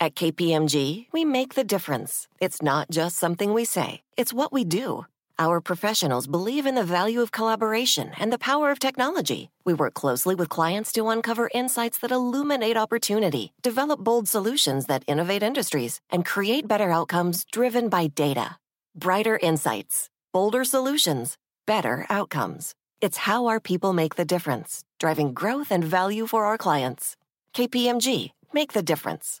At KPMG, we make the difference. It's not just something we say, it's what we do. Our professionals believe in the value of collaboration and the power of technology. We work closely with clients to uncover insights that illuminate opportunity, develop bold solutions that innovate industries, and create better outcomes driven by data. Brighter insights, bolder solutions, better outcomes. It's how our people make the difference, driving growth and value for our clients. KPMG, make the difference.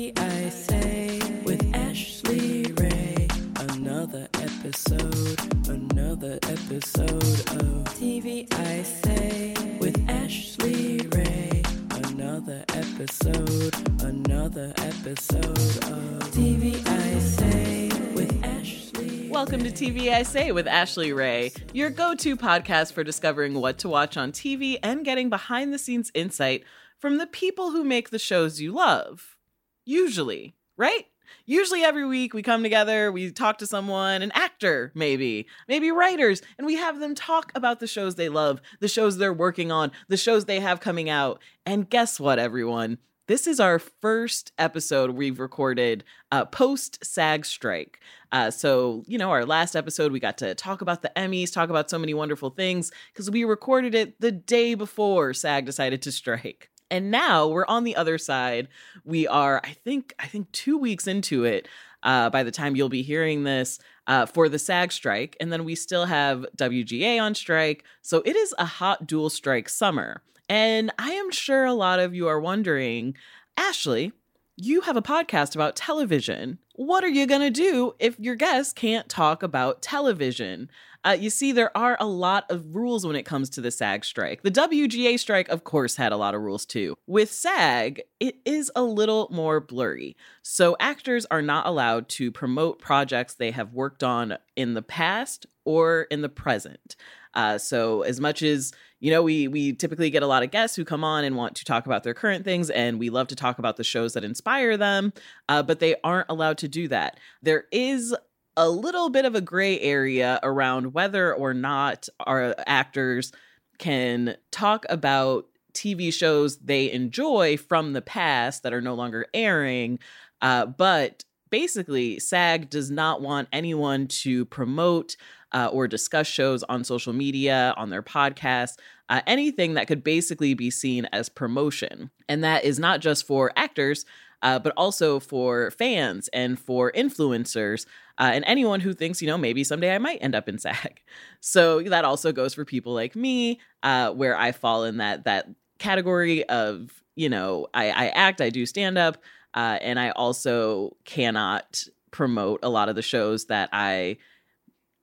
TV I say with Ashley Ray. Another episode, another episode of TV I say with Ashley Ray. Another episode, another episode of TV I say with Ashley. Welcome to TV I Say with Ashley Ray, your go to podcast for discovering what to watch on TV and getting behind the scenes insight from the people who make the shows you love. Usually, right? Usually, every week we come together, we talk to someone, an actor, maybe, maybe writers, and we have them talk about the shows they love, the shows they're working on, the shows they have coming out. And guess what, everyone? This is our first episode we've recorded uh, post SAG strike. Uh, so, you know, our last episode, we got to talk about the Emmys, talk about so many wonderful things, because we recorded it the day before SAG decided to strike. And now we're on the other side. We are, I think, I think two weeks into it. Uh, by the time you'll be hearing this uh, for the SAG strike, and then we still have WGA on strike. So it is a hot dual strike summer. And I am sure a lot of you are wondering, Ashley, you have a podcast about television. What are you going to do if your guests can't talk about television? Uh, you see, there are a lot of rules when it comes to the SAG strike. The WGA strike, of course, had a lot of rules too. With SAG, it is a little more blurry. So actors are not allowed to promote projects they have worked on in the past or in the present. Uh, so as much as you know, we we typically get a lot of guests who come on and want to talk about their current things, and we love to talk about the shows that inspire them, uh, but they aren't allowed to do that. There is a little bit of a gray area around whether or not our actors can talk about TV shows they enjoy from the past that are no longer airing. Uh, but basically, SAG does not want anyone to promote uh, or discuss shows on social media, on their podcasts, uh, anything that could basically be seen as promotion. And that is not just for actors, uh, but also for fans and for influencers uh, and anyone who thinks, you know, maybe someday I might end up in SAG. So that also goes for people like me, uh, where I fall in that that category of, you know, I, I act, I do stand up, uh, and I also cannot promote a lot of the shows that I,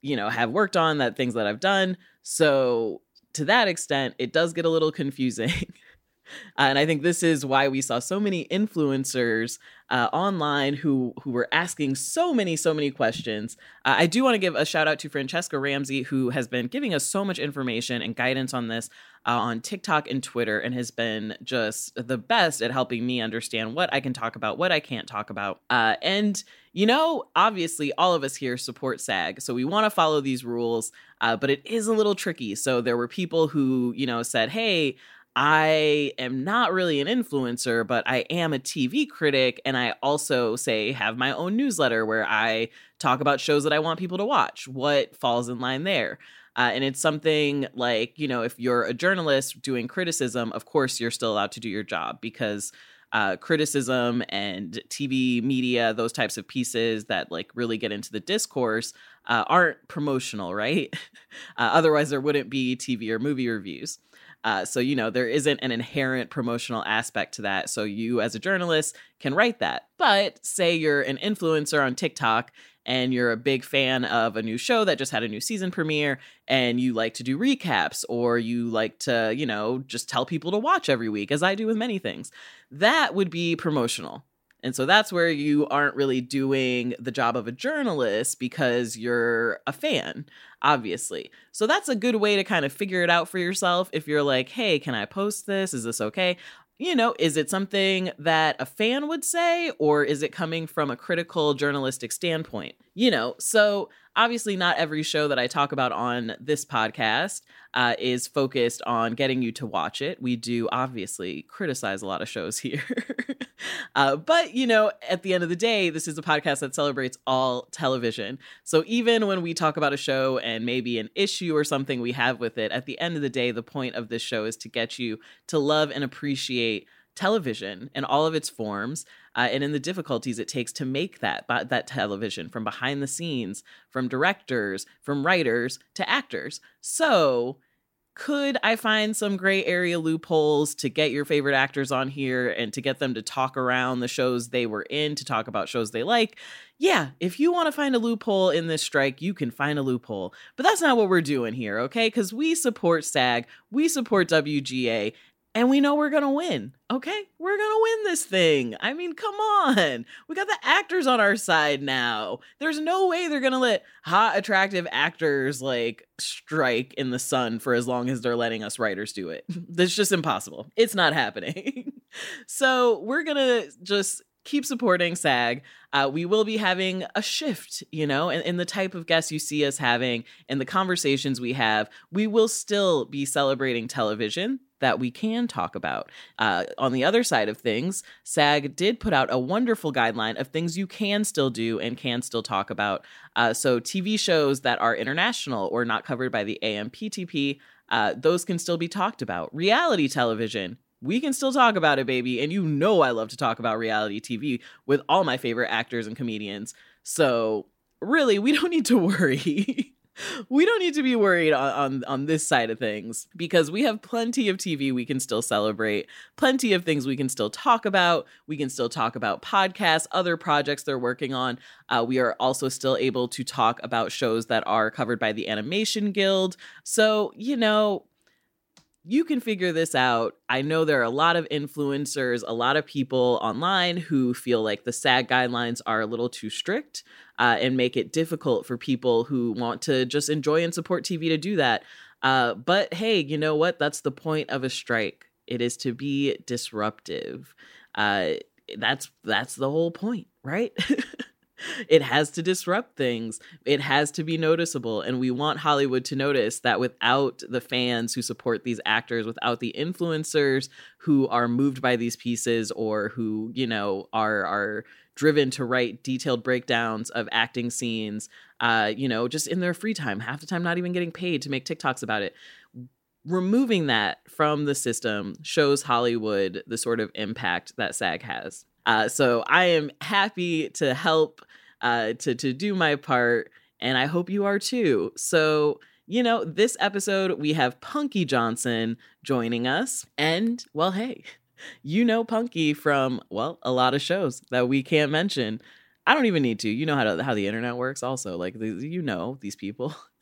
you know, have worked on, that things that I've done. So to that extent, it does get a little confusing. Uh, and I think this is why we saw so many influencers uh, online who who were asking so many so many questions. Uh, I do want to give a shout out to Franchesca Ramsey who has been giving us so much information and guidance on this uh, on TikTok and Twitter and has been just the best at helping me understand what I can talk about, what I can't talk about. Uh, and you know, obviously, all of us here support SAG, so we want to follow these rules, uh, but it is a little tricky. So there were people who, you know, said, "Hey." I am not really an influencer, but I am a TV critic. And I also say have my own newsletter where I talk about shows that I want people to watch. What falls in line there? Uh, and it's something like, you know, if you're a journalist doing criticism, of course you're still allowed to do your job because uh, criticism and TV media, those types of pieces that like really get into the discourse, uh, aren't promotional, right? uh, otherwise, there wouldn't be TV or movie reviews. Uh, so, you know, there isn't an inherent promotional aspect to that. So, you as a journalist can write that. But say you're an influencer on TikTok and you're a big fan of a new show that just had a new season premiere and you like to do recaps or you like to, you know, just tell people to watch every week, as I do with many things, that would be promotional. And so that's where you aren't really doing the job of a journalist because you're a fan, obviously. So that's a good way to kind of figure it out for yourself. If you're like, hey, can I post this? Is this okay? You know, is it something that a fan would say, or is it coming from a critical journalistic standpoint? You know, so obviously, not every show that I talk about on this podcast uh, is focused on getting you to watch it. We do obviously criticize a lot of shows here. uh, but, you know, at the end of the day, this is a podcast that celebrates all television. So even when we talk about a show and maybe an issue or something we have with it, at the end of the day, the point of this show is to get you to love and appreciate television in all of its forms uh, and in the difficulties it takes to make that that television from behind the scenes from directors from writers to actors so could I find some gray area loopholes to get your favorite actors on here and to get them to talk around the shows they were in, to talk about shows they like? Yeah, if you want to find a loophole in this strike, you can find a loophole. But that's not what we're doing here, okay? Because we support SAG, we support WGA, and we know we're gonna win. Okay, we're gonna win this thing. I mean, come on, we got the actors on our side now. There's no way they're gonna let hot, attractive actors like strike in the sun for as long as they're letting us writers do it. That's just impossible. It's not happening. so we're gonna just keep supporting SAG. Uh, we will be having a shift, you know, in, in, the type of guests you see us having and the conversations we have. We will still be celebrating television that we can talk about. Uh, on the other side of things, SAG did put out a wonderful guideline of things you can still do and can still talk about. Uh, so, TV shows that are international or not covered by the AMPTP, uh, those can still be talked about. Reality television, we can still talk about it, baby. And you know, I love to talk about reality TV with all my favorite actors and comedians. So, really, we don't need to worry. We don't need to be worried on, on, on this side of things because we have plenty of TV we can still celebrate, plenty of things we can still talk about. We can still talk about podcasts, other projects they're working on. Uh, we are also still able to talk about shows that are covered by the Animation Guild. So, you know, you can figure this out. I know there are a lot of influencers, a lot of people online who feel like the SAG guidelines are a little too strict uh, and make it difficult for people who want to just enjoy and support TV to do that. Uh, but hey, you know what? That's the point of a strike. It is to be disruptive. Uh, that's that's the whole point, right? it has to disrupt things. It has to be noticeable. And we want Hollywood to notice that without the fans who support these actors, without the influencers who are moved by these pieces or who, you know, are are driven to write detailed breakdowns of acting scenes, uh, you know, just in their free time, half the time not even getting paid to make TikToks about it. Removing that from the system shows Hollywood the sort of impact that SAG has. Uh, so I am happy to help uh, to to do my part, and I hope you are too. So you know, this episode we have Punkie Johnson joining us, and well, hey, you know Punkie from well a lot of shows that we can't mention. I don't even need to. You know how to, how the internet works. Also, like you know these people.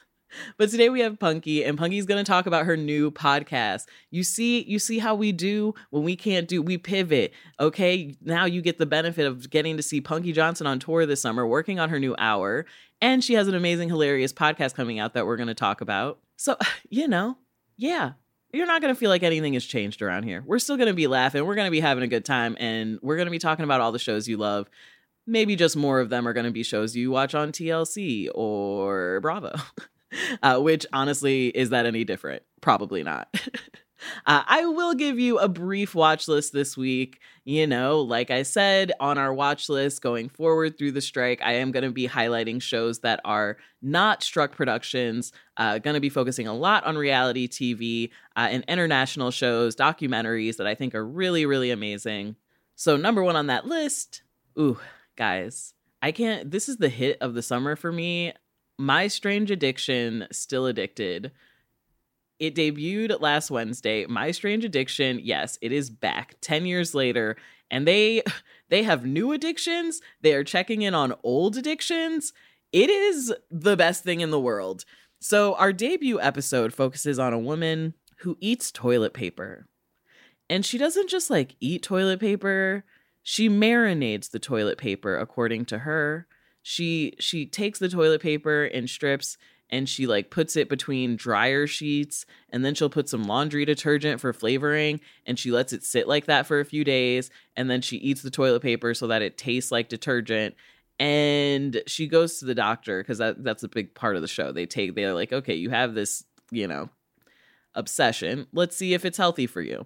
But today we have Punkie, and Punkie's going to talk about her new podcast. You see, you see how we do when we can't do, we pivot. Okay, now you get the benefit of getting to see Punkie Johnson on tour this summer, working on her new hour, and she has an amazing, hilarious podcast coming out that we're going to talk about. So, you know, yeah, you're not going to feel like anything has changed around here. We're still going to be laughing. We're going to be having a good time. And we're going to be talking about all the shows you love. Maybe just more of them are going to be shows you watch on TLC or Bravo. uh, which honestly, is that any different? Probably not. Uh, I will give you a brief watch list this week. You know, like I said, on our watch list going forward through the strike, I am going to be highlighting shows that are not struck productions, uh, going to be focusing a lot on reality TV uh, and international shows, documentaries that I think are really, really amazing. So, number one on that list, ooh, guys, I can't, this is the hit of the summer for me. My Strange Addiction, Still Addicted. It debuted last Wednesday. My Strange Addiction, yes, it is back 10 years later and they they have new addictions. They are checking in on old addictions. It is the best thing in the world. So, our debut episode focuses on a woman who eats toilet paper. And she doesn't just like eat toilet paper, she marinades the toilet paper according to her. She she takes the toilet paper and strips and she like puts it between dryer sheets and then she'll put some laundry detergent for flavoring and she lets it sit like that for a few days and then she eats the toilet paper so that it tastes like detergent and she goes to the doctor because that, that's a big part of the show. They take they're like okay you have this you know obsession. Let's see if it's healthy for you.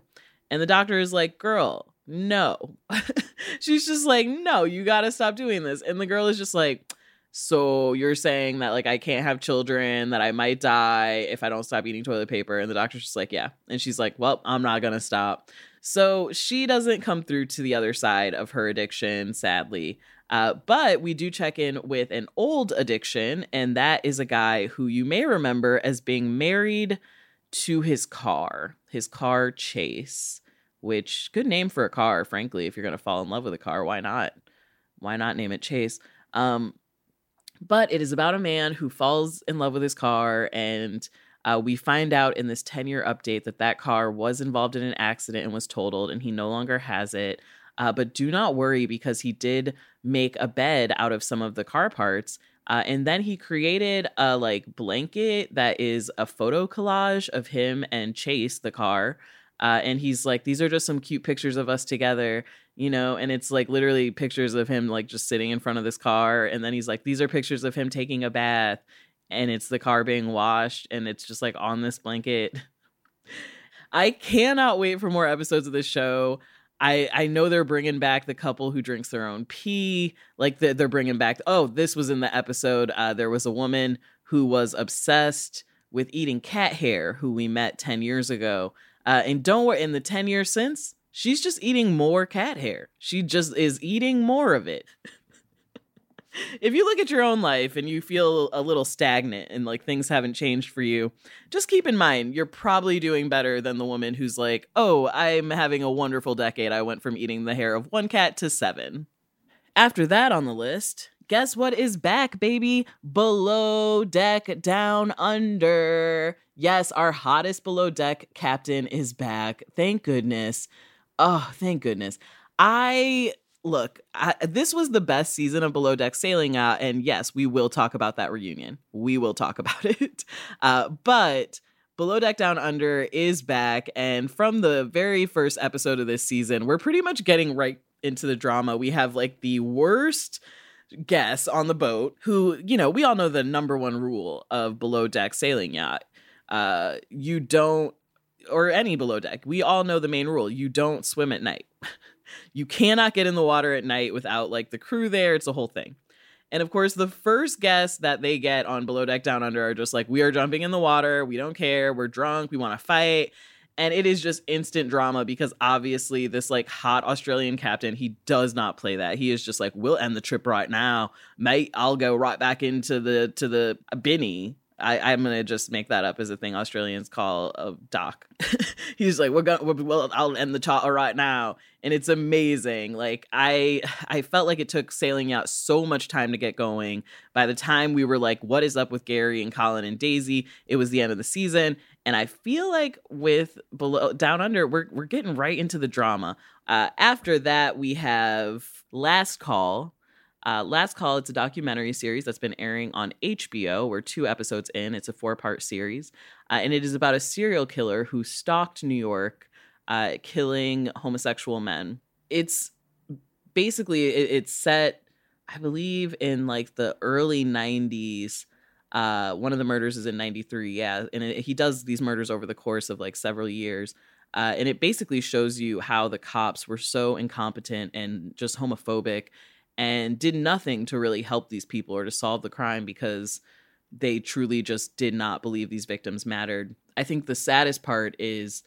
And the doctor is like girl no she's just like no you gotta stop doing this and the girl is just like so you're saying that like I can't have children, that I might die if I don't stop eating toilet paper. And the doctor's just like, yeah. And she's like, well, I'm not gonna stop. So she doesn't come through to the other side of her addiction, sadly. Uh, but we do check in with an old addiction, and that is a guy who you may remember as being married to his car, his car Chase, which good name for a car, frankly. If you're gonna fall in love with a car, why not? Why not name it Chase? Um, but it is about a man who falls in love with his car and uh, we find out in this 10 year update that that car was involved in an accident and was totaled and he no longer has it uh, but do not worry because he did make a bed out of some of the car parts uh, and then he created a like blanket that is a photo collage of him and chase the car uh, and he's like, these are just some cute pictures of us together, you know, and it's like literally pictures of him like just sitting in front of this car. And then he's like, these are pictures of him taking a bath, and it's the car being washed, and it's just like on this blanket. I cannot wait for more episodes of this show. I I know they're bringing back the couple who drinks their own pee. Like they're, they're bringing back. Oh, this was in the episode. Uh, there was a woman who was obsessed with eating cat hair, who we met ten years ago. Uh, and don't worry, in the 10 years since, she's just eating more cat hair. She just is eating more of it. if you look at your own life and you feel a little stagnant and like things haven't changed for you, just keep in mind you're probably doing better than the woman who's like, oh, I'm having a wonderful decade. I went from eating the hair of one cat to seven. After that on the list, guess what is back, baby? Below Deck Down Under. Yes, our hottest below deck captain is back. Thank goodness. Oh, thank goodness. I look, I, this was the best season of Below Deck Sailing Yacht, and yes, we will talk about that reunion. We will talk about it. Uh, but Below Deck Down Under is back, and from the very first episode of this season, we're pretty much getting right into the drama. We have like the worst guests on the boat who, you know, we all know the number one rule of Below Deck Sailing Yacht uh, you don't, or any below deck, we all know the main rule you don't swim at night. you cannot get in the water at night without like the crew there. It's a whole thing. And of course, the first guests that they get on Below Deck Down Under are just like, we are jumping in the water. We don't care. We're drunk. We want to fight. And it is just instant drama because obviously, this like hot Australian captain, he does not play that. He is just like, we'll end the trip right now, mate. I'll go right back into the to the binny I, am gonna just make that up as a thing Australians call a doc. He's like, we're gonna, we're, well, I'll end the chat right now, and it's amazing. Like I, I felt like it took sailing out so much time to get going. By the time we were like, what is up with Gary and Colin and Daisy? It was the end of the season, and I feel like with below down under, we're we're getting right into the drama. Uh, after that, we have last call uh, Last Call, it's a documentary series that's been airing on HBO. We're two episodes in. It's a four part series. Uh, and it is about a serial killer who stalked New York, uh, killing homosexual men. It's basically, it, it's set, I believe, in like the early 90s. Uh, one of the murders is in 93, yeah. And it, he does these murders over the course of like several years. Uh, and it basically shows you how the cops were so incompetent and just homophobic and did nothing to really help these people or to solve the crime because they truly just did not believe these victims mattered. I think the saddest part is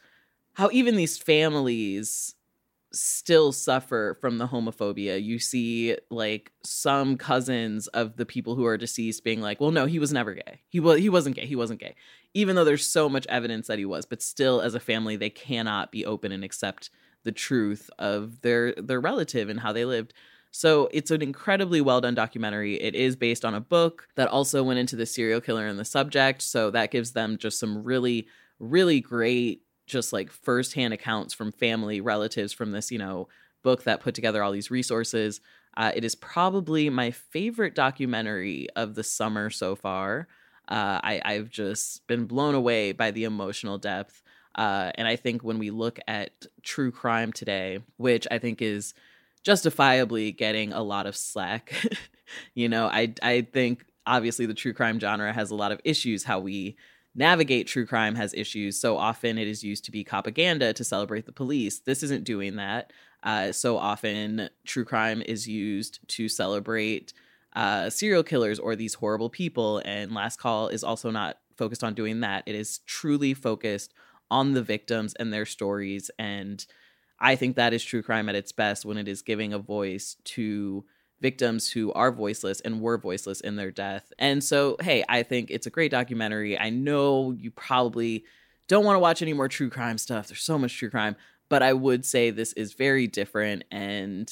how even these families still suffer from the homophobia. You see like some cousins of the people who are deceased being like, "Well, no, he was never gay. He was he wasn't gay. He wasn't gay." Even though there's so much evidence that he was, but still as a family they cannot be open and accept the truth of their their relative and how they lived. So it's an incredibly well done documentary. It is based on a book that also went into the serial killer and the subject. So that gives them just some really, really great, just like firsthand accounts from family, relatives from this, you know, book that put together all these resources. Uh, it is probably my favorite documentary of the summer so far. Uh, I, I've just been blown away by the emotional depth. Uh, and I think when we look at true crime today, which I think is justifiably getting a lot of slack, you know, I I think obviously the true crime genre has a lot of issues. How we navigate true crime has issues. So often it is used to be propaganda to celebrate the police. This isn't doing that. Uh, so often true crime is used to celebrate uh, serial killers or these horrible people. And Last Call is also not focused on doing that. It is truly focused on the victims and their stories. And I think that is true crime at its best when it is giving a voice to victims who are voiceless and were voiceless in their death. And so, hey, I think it's a great documentary. I know you probably don't want to watch any more true crime stuff. There's so much true crime, but I would say this is very different and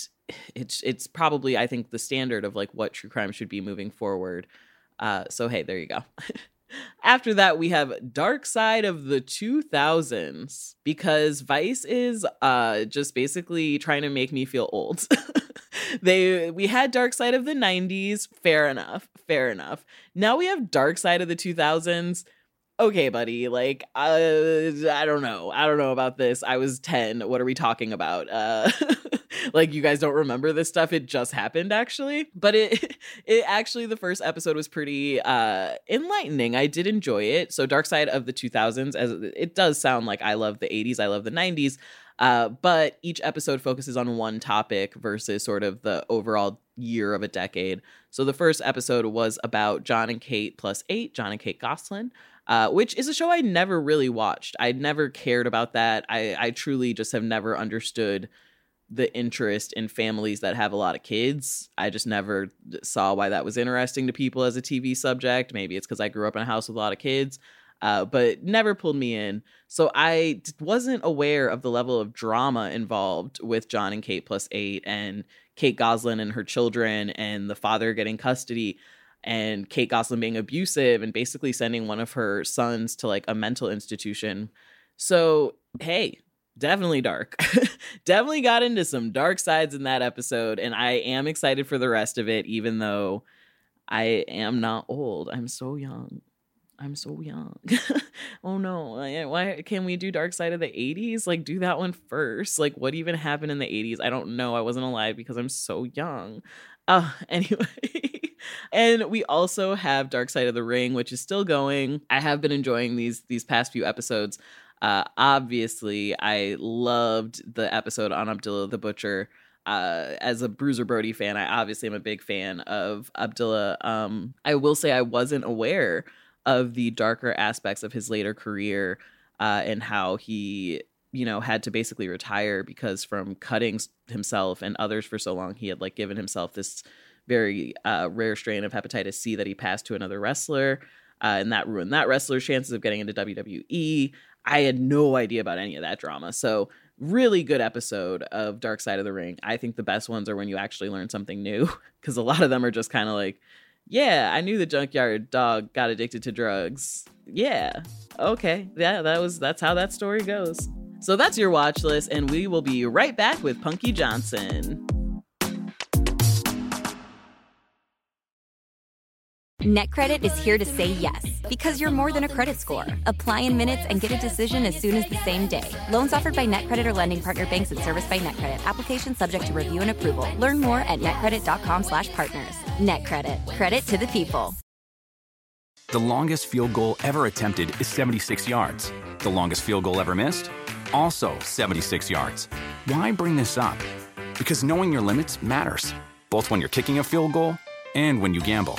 it's it's probably I think the standard of like what true crime should be moving forward. Uh, so hey, there you go. After that, we have Dark Side of the 2000s because Vice is uh, just basically trying to make me feel old. they we had Dark Side of the 90s, fair enough, fair enough. Now we have Dark Side of the 2000s okay, buddy, like, uh, I don't know. I don't know about this. I was 10. What are we talking about? Uh, like, you guys don't remember this stuff. It just happened, actually. But it, it actually, the first episode was pretty uh, enlightening. I did enjoy it. So, Dark Side of the 2000s, as it does sound like I love the 80s, I love the 90s. Uh, but each episode focuses on one topic versus sort of the overall year of a decade. So the first episode was about Jon and Kate plus eight, Jon and Kate Gosselin uh, which is a show I never really watched. I never cared about that. I, I truly just have never understood the interest in families that have a lot of kids. I just never saw why that was interesting to people as a TV subject. Maybe it's because I grew up in a house with a lot of kids, uh, but never pulled me in. So I wasn't aware of the level of drama involved with Jon and Kate plus eight and Kate Gosselin and her children and the father getting custody and Kate Gosselin being abusive and basically sending one of her sons to like a mental institution. So, hey, definitely dark. definitely got into some dark sides in that episode. And I am excited for the rest of it, even though I am not old. I'm so young. I'm so young. oh no. Why can we do Dark Side of the 80s? Like do that one first. Like what even happened in the 80s? I don't know. I wasn't alive because I'm so young. Uh anyway. and we also have Dark Side of the Ring, which is still going. I have been enjoying these these past few episodes. Uh, obviously, I loved the episode on Abdullah the Butcher. Uh, as a Bruiser Brody fan, I obviously am a big fan of Abdullah. Um, I will say I wasn't aware of the darker aspects of his later career uh, and how he, you know, had to basically retire because from cutting himself and others for so long, he had like given himself this very uh, rare strain of hepatitis C that he passed to another wrestler. Uh, and that ruined that wrestler's chances of getting into WWE. I had no idea about any of that drama. So, really good episode of Dark Side of the Ring. I think the best ones are when you actually learn something new because a lot of them are just kind of like, yeah, I knew the junkyard dog got addicted to drugs. Yeah. Okay. Yeah, that was that's how that story goes. So that's your watch list and we will be right back with Punkie Johnson. NetCredit is here to say yes because you're more than a credit score. Apply in minutes and get a decision as soon as the same day. Loans offered by NetCredit or lending partner banks and serviced by NetCredit. Application subject to review and approval. Learn more at netcredit.com/partners. NetCredit. Credit to the people. The longest field goal ever attempted is 76 yards. The longest field goal ever missed, also 76 yards. Why bring this up? Because knowing your limits matters, both when you're kicking a field goal and when you gamble.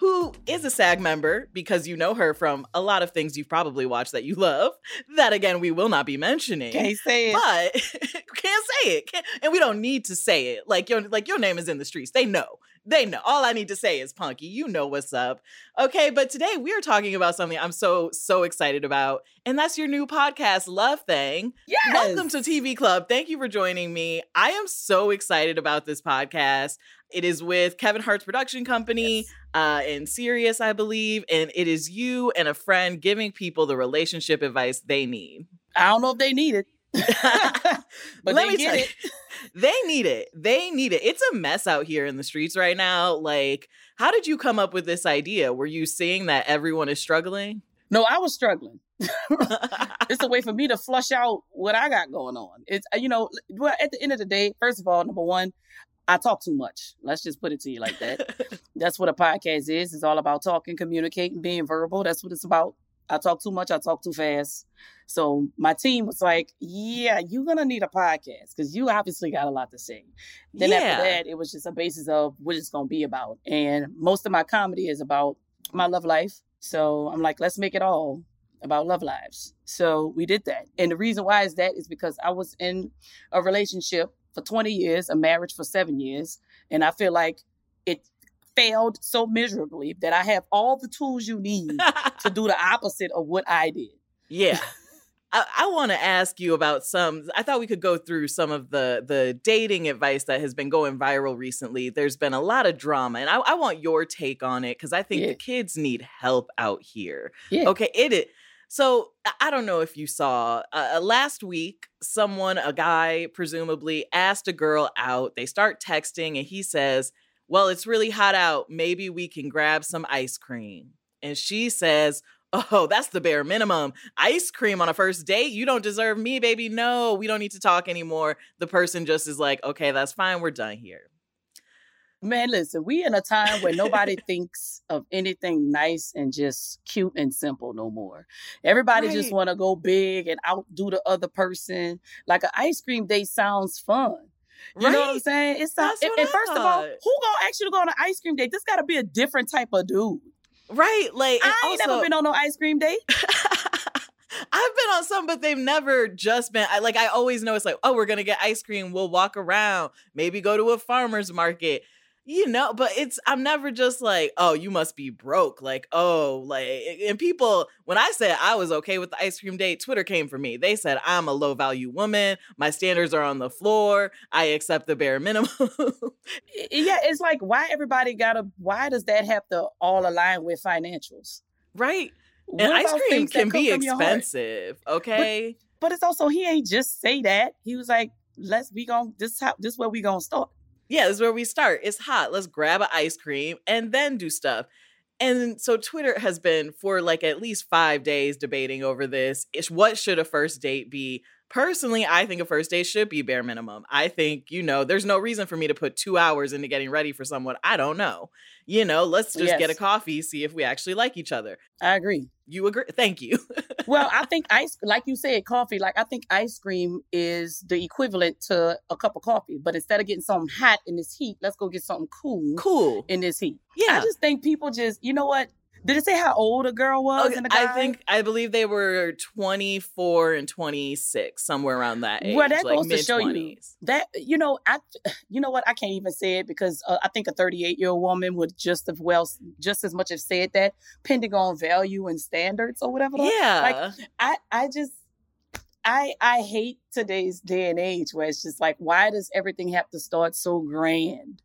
who is a SAG member because you know her from a lot of things you've probably watched that you love. That again, we will not be mentioning. Can't say it. But can't say it. Can't, and we don't need to say it. Like your like your name is in the streets. They know. They know. All I need to say is Punkie. You know what's up. Okay, but today we are talking about something I'm so so excited about, and that's your new podcast, Love Thang. Yes. Welcome to TV Club. Thank you for joining me. I am so excited about this podcast. It is with Kevin Hart's production company Yes. Uh, and Sirius, I believe, and it is you and a friend giving people the relationship advice they need. I don't know if they need it. but Let they me get tell you, they need it. They need it. It's a mess out here in the streets right now. Like, how did you come up with this idea? Were you seeing that everyone is struggling? No, I was struggling. it's a way for me to flush out what I got going on. It's uh, you know, well, at the end of the day, first of all, number one, I talk too much. Let's just put it to you like that. That's what a podcast is. It's all about talking, communicating, being verbal. That's what it's about. I talk too much. I talk too fast. So my team was like, "Yeah, you're gonna need a podcast because you obviously got a lot to say." Then Yeah. after that, it was just a basis of what it's gonna be about. And most of my comedy is about my love life. So I'm like, let's make it all about love lives. So we did that. And the reason why is that is because I was in a relationship for 20 years, a marriage for seven years, and I feel like it failed so miserably that I have all the tools you need to do the opposite of what I did. yeah. I, I want to ask you about some. I thought we could go through some of the the dating advice that has been going viral recently. There's been a lot of drama, and I, I want your take on it because I think Yeah. the kids need help out here. Yeah. Okay, it is. So I- don't know if you saw uh, last week, someone, a guy, presumably asked a girl out. They start texting, and he says, "Well, it's really hot out. Maybe we can grab some ice cream." And she says, "Oh, that's the bare minimum. Ice cream on a first date? You don't deserve me, baby. No, we don't need to talk anymore." The person just is like, "Okay, that's fine. We're done here." Man, listen, we in a time where nobody thinks of anything nice and just cute and simple no more. Everybody just want to go big and outdo the other person. Like an ice cream date sounds fun. You know what I'm saying? It's not. And, what and I first of all, who gonna ask you to go on an ice cream date? This got to be a different type of dude. Right? Like, I ain't also- never been on no ice cream date. I've been on some, but they've never just been. I like. I always know it's like, oh, we're gonna get ice cream. We'll walk around. Maybe go to a farmer's market. You know, but it's. I'm never just like, oh, you must be broke. Like, oh, like, and people. When I said I was okay with the ice cream date, Twitter came for me. They said I'm a low value woman. My standards are on the floor. I accept the bare minimum. Yeah, it's like why everybody gotta. Why does that have to all align with financials? right? What And ice cream can be from your heart? expensive. Okay. But it's also he ain't just say that. He was like, "Let's we gon' this how this is where we gonna start." Yeah, this is where we start. It's hot. Let's grab an ice cream and then do stuff. And so Twitter has been for like at least five days debating over this. It's what should a first date be? Personally, I think a first date should be bare minimum. I think, you know, there's no reason for me to put two hours into getting ready for someone I don't know. You know, let's just get a coffee, see if we actually like each other. I agree. You agree? Thank you. Well, I think ice, like you said, coffee. Like I think ice cream is the equivalent to a cup of coffee. But instead of getting something hot in this heat, let's go get something cool, cool. in this heat. Yeah. I just think people just, you know what? Did it say how old a girl was Okay, and a guy? I think I believe they were 24 and 26, somewhere around that age. Well, that like goes to show you that you know I, you know what? I can't even say it because uh, I think a 38 year old woman would just as well, just as much have said that, depending on value and standards or whatever. Yeah. Like I, I just, I, I hate today's day and age where it's just like, why does everything have to start so grand?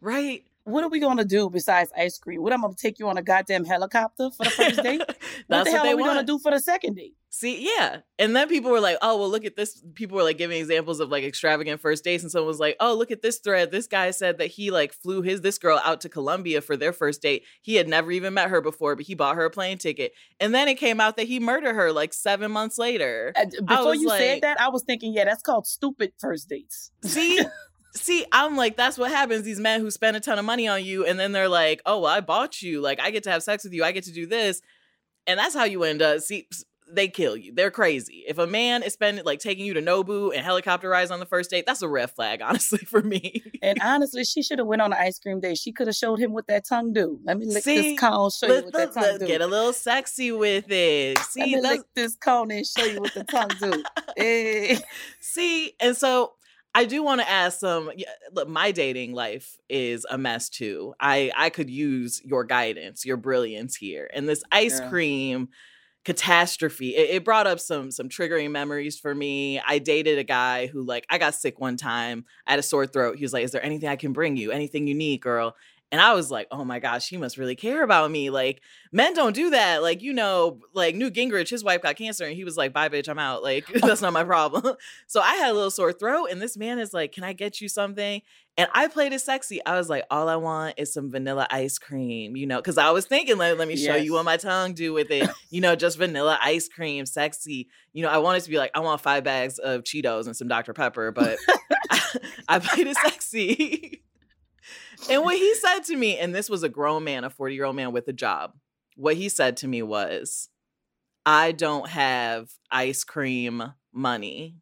right. What are we gonna do besides ice cream? What I'm gonna take you on a goddamn helicopter for the first date? what That's the what hell they are we gonna do for the second date? See, yeah. And then people were like, oh, well, look at this. People were like giving examples of like extravagant first dates. And someone was like, oh, look at this thread. This guy said that he like flew his this girl out to Colombia for their first date. He had never even met her before, but he bought her a plane ticket. And then it came out that he murdered her like seven months later. Uh, Before you like- said that, I was thinking, yeah, that's called stupid first dates. See? See, I'm like, that's what happens. These men who spend a ton of money on you, and then they're like, oh, well, I bought you. Like, I get to have sex with you. I get to do this. And that's how you end up. See, they kill you. They're crazy. If a man is spending like taking you to Nobu and helicopter rides on the first date, that's a red flag, honestly, for me. And honestly, she should have went on an ice cream date. She could have showed him what that tongue do. Let me lick See, this cone, show you what that tongue let's do. get a little sexy with it. Let See, me let's lick this cone and show you what the tongue do. Eh. See, and so I do want to ask um, some. Look, my dating life is a mess too. I I could use your guidance, your brilliance here, and this ice Yeah. cream catastrophe. It, it brought up some some triggering memories for me. I dated a guy who like I got sick one time. I had a sore throat. He was like, "Is there anything I can bring you? Anything you need, girl?" And I was like, oh my gosh, he must really care about me. Like, men don't do that. Like, you know, like Newt Gingrich, his wife got cancer, and he was like, bye, bitch, I'm out. Like, that's not my problem. so I had a little sore throat, and this man is like, can I get you something? And I played it sexy. I was like, all I want is some vanilla ice cream, you know, because I was thinking, let, let me show you what my tongue do with it. you know, just vanilla ice cream, sexy. You know, I wanted to be like, I want five bags of Cheetos and some Dr. Pepper, but I played it sexy. And what he said to me, and this was a grown man, a 40 year old man with a job, what he said to me was, I don't have ice cream money.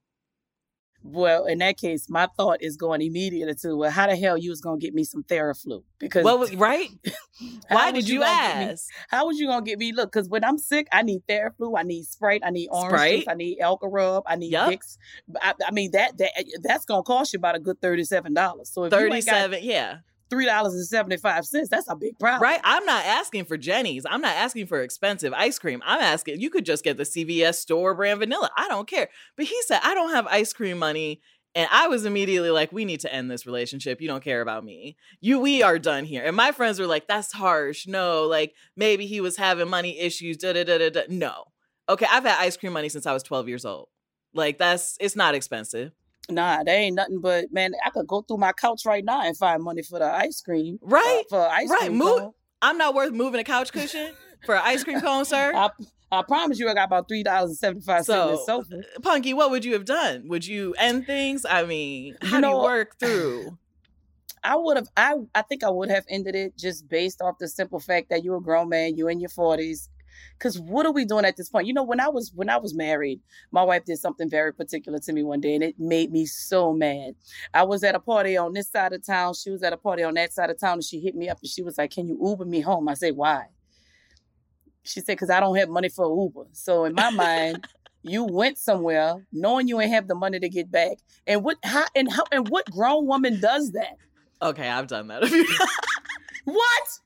Well, in that case, my thought is going immediately to, well, how the hell you was gonna get me some Theraflu? Because Well, right? Why did you me- ask? how was you gonna get me? Look, because when I'm sick, I need Theraflu, I need Sprite, I need orange Sprite? juice, I need Elka Rub, I need Yup. Vicks. I, I mean that that that's gonna cost you about a good thirty seven dollars. So if you 37, yeah. Three dollars and seventy five cents, that's a big problem, Right? I'm not asking for Jeni's. I'm not asking for expensive ice cream. I'm asking, you could just get the CVS store brand vanilla. I don't care. But he said, I don't have ice cream money. And I was immediately like, we need to end this relationship. You don't care about me. You, we are done here. And my friends were like, that's harsh. No, like maybe he was having money issues. Da da da da da. No. Okay, I've had ice cream money since I was 12 years old. Like that's it's not expensive. Nah, they ain't nothing but man. I could go through my couch right now and find money for the ice cream, uh, Right? for ice Right, cream. move- cone. I'm not worth moving a couch cushion for an ice cream cone, sir. I, I promise you, I got about three dollars and seventy five cents in So, sofa. Punkie, what would you have done? Would you end things? I mean, You how do you work through? I would have. I I think I would have ended it just based off the simple fact that you're a grown man, you're in your forties. Because what are we doing at this point? You know, when I was when I was married, my wife did something very particular to me one day, and it made me so mad. I was at a party on this side of town. She was at a party on that side of town, and she hit me up and she was like, "Can you Uber me home?" I said, "Why?" She said, "Cause I don't have money for Uber." So in my mind. You went somewhere knowing you ain't have the money to get back, and what? How and how and what grown woman does that? Okay, I've done that a few times. What?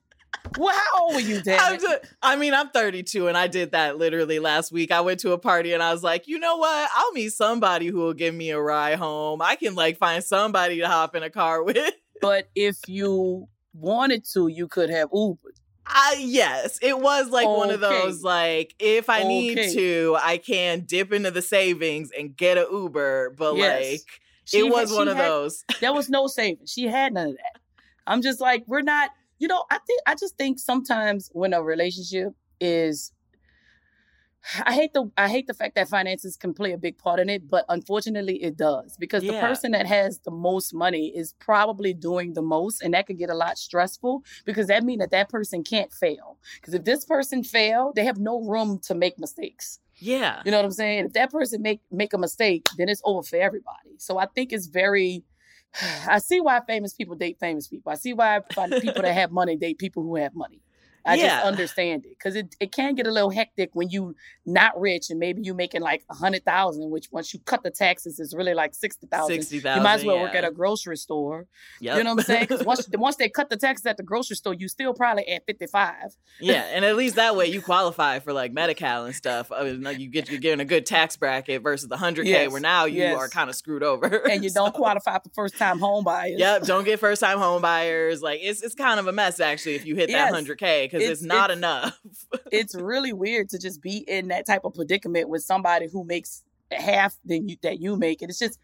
Well, how old were you, Dan? I've done- I mean, I'm 32 and I did that literally last week. I went to a party and I was like, you know what? I'll meet somebody who will give me a ride home. I can like find somebody to hop in a car with. but if you wanted to, you could have Ubered. I, yes, it was like one of those like if I need to, I can dip into the savings and get an Uber, but Yes. like She it was she one of had- those. There was no savings. She had none of that. I'm just like, we're not. You know, I think I just think sometimes when a relationship is. I hate the I hate the fact that finances can play a big part in it, but unfortunately it does because the person that has the most money is probably doing the most, and that could get a lot stressful because that means that that person can't fail. Because if this person fail, they have no room to make mistakes. Yeah. You know what I'm saying? If that person make make a mistake, then it's over for everybody. So I think it's very. I see why famous people date famous people. I see why people that have money date people who have money. I Yeah. just understand it because it, it can get a little hectic when you not rich and maybe you making like a hundred thousand, which once you cut the taxes is really like sixty thousand. 60,000. You might as well work at a grocery store. Yep. You know what I'm saying? Because once once they cut the taxes at the grocery store, you still probably at fifty five. Yeah, and at least that way you qualify for like Medi-Cal and stuff. I mean, like, you get you're getting a good tax bracket versus the hundred k, Yes, where now you yes. are kind of screwed over. And you don't qualify for first time home buyers. Yep, don't get first time home buyers. Like it's it's kind of a mess actually if you hit that Yes. hundred k because it's, It's- not it's- enough. it's really weird to just be in that type of predicament with somebody who makes half than you that you make. And it's just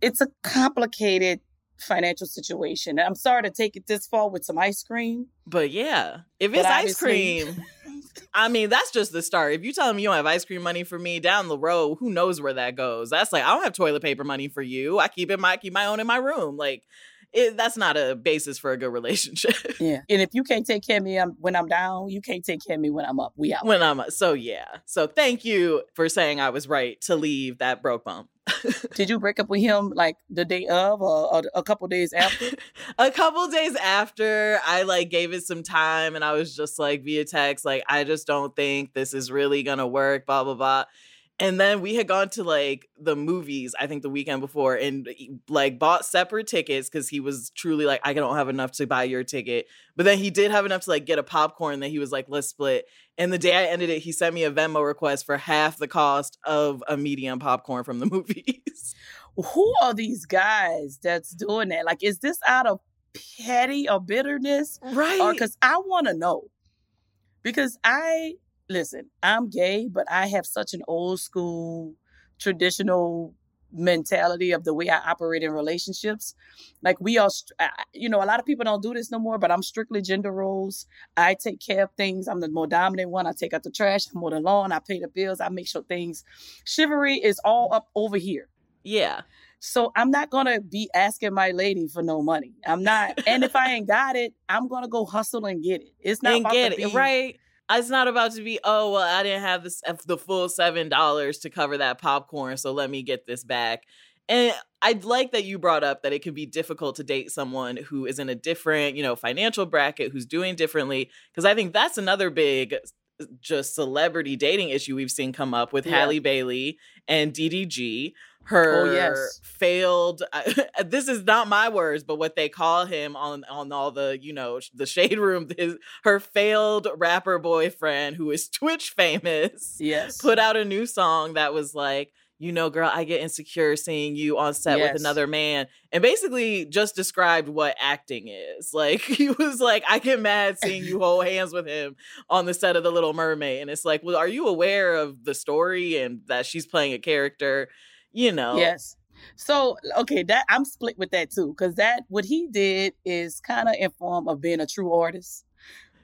it's a complicated financial situation. And I'm sorry to take it this far with some ice cream. But yeah, if it's ice cream, I mean that's just the start. If you tell me you don't have ice cream money for me down the road, who knows where that goes? That's like I don't have toilet paper money for you. I keep it my keep my own in my room. Like it, that's not a basis for a good relationship. Yeah. And if you can't take care of me um, when I'm down, you can't take care of me when I'm up. We out. when I'm up. so yeah. So thank you for saying I was right to leave that broke bump. Did you break up with him like the day of or, or a couple days after? a couple days after I like gave it some time and I was just like via text, like, I just don't think this is really gonna work, blah, blah, blah. And then we had gone to like the movies, I think the weekend before, and like bought separate tickets because he was truly like, I don't have enough to buy your ticket. But then he did have enough to like get a popcorn that he was like, let's split. And the day I ended it, he sent me a Venmo request for half the cost of a medium popcorn from the movies. Who are these guys that's doing that? Like, is this out of petty or bitterness? right. Or because I want to know. Because I listen, I'm gay, but I have such an old school, traditional mentality of the way I operate in relationships. Like we all, you know, a lot of people don't do this no more, but I'm strictly gender roles. I take care of things. I'm the more dominant one. I take out the trash, I mow the lawn, I pay the bills, I make sure things. Chivalry is all up over here. yeah. So I'm not gonna be asking my lady for no money. I'm not, and if I ain't got it, I'm gonna go hustle and get it. It's not and get it be- right. It's not about to be. Oh well, I didn't have this uh, the full seven dollars to cover that popcorn, so let me get this back. And I'd like that you brought up that it can be difficult to date someone who is in a different, you know, financial bracket, who's doing differently. Because I think that's another big, just celebrity dating issue we've seen come up with Yeah. Halle Bailey and DDG. Oh, her Oh, yes. failed. Uh, this is not my words, but what they call him on on all the you know the shade room. His, her failed rapper boyfriend, who is Twitch famous, Yes. put out a new song that was like, you know, girl, I get insecure seeing you on set Yes. with another man. And basically just described what acting is. Like he was like, I get mad seeing you hold hands with him on the set of The Little Mermaid. And it's like, well, are you aware of the story and that she's playing a character? You know. Yes. So okay, that I'm split with that too, because that what he did is kind of in form of being a true artist,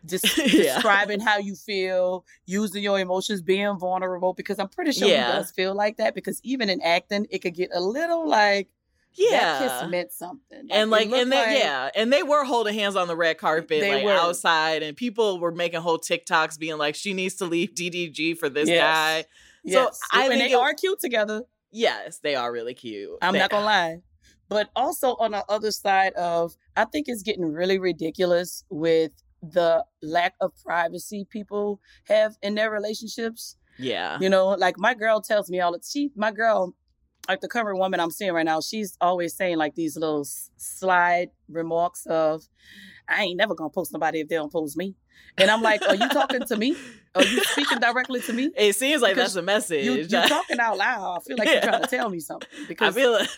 just Yeah. describing how you feel, using your emotions, being vulnerable. Because I'm pretty sure Yeah. he does feel like that. Because even in acting, it could get a little like that Yeah. kiss meant something, and like and they yeah and they were holding hands on the red mm, carpet They like were. outside and people were making whole tiktoks being like she needs to leave ddg for this Yes. guy Yes. So, I and think they it- are cute together. Yes they are really cute I'm They- not gonna lie. But also on the other side of, I think it's getting really ridiculous with the lack of privacy people have in their relationships. yeah You know, like my girl tells me all the she my girl, like the current woman I'm seeing right now, she's always saying like these little slide remarks of, I ain't never gonna post nobody if they don't post me. And I'm like, are you talking to me? Are you speaking directly to me? it seems like Because that's a message You, you're talking out loud. I feel like you're trying to tell me something because i feel like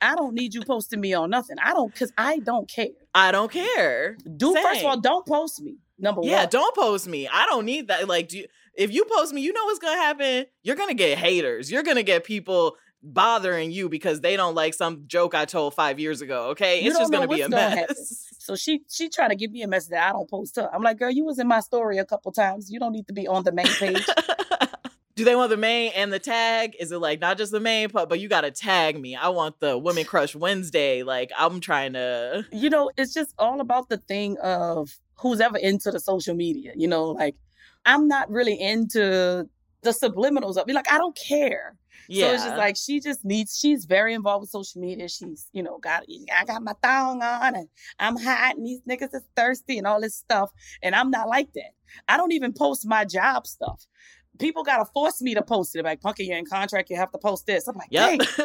I don't need you posting me on nothing. I don't because I don't care. i don't care Do first of all, don't post me. Number yeah one. Yeah, don't post me i don't need that like do you, if you post me you know what's gonna happen you're gonna get haters you're gonna get people bothering you because they don't like some joke i told five years ago okay You it's just gonna be a mess So she she trying to give me a message that I don't post her. I'm like, girl, you was in my story a couple times. You don't need to be on the main page. Do they want the main and the tag? Is it like not just the main part, but you gotta tag me? I want the Women Crush Wednesday. Like I'm trying to. you know, it's just all about the thing of who's ever into the social media. You know, like I'm not really into the subliminals of it. Like I don't care. Yeah. So it's just like she just needs. She's very involved with social media. She's you know got I got my thong on and I'm hot and these niggas is thirsty and all this stuff. And I'm not like that. I don't even post my job stuff. People gotta force me to post it. Like, Punkie, you're in contract. You have to post this. I'm like, Yep.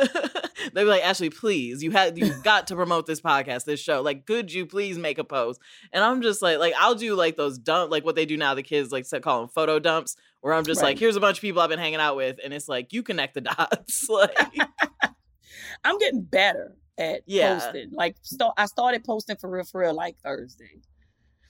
They'd be like, Ashley, please, you had you got to promote this podcast, this show. Like, could you please make a post? And I'm just like, like I'll do like those dump, like what they do now. The kids like call them photo dumps, where I'm just Right. like, here's a bunch of people I've been hanging out with, and it's like you connect the dots. like, I'm getting better at Yeah. posting. Like, start. I started posting for real, for real, like Thursday.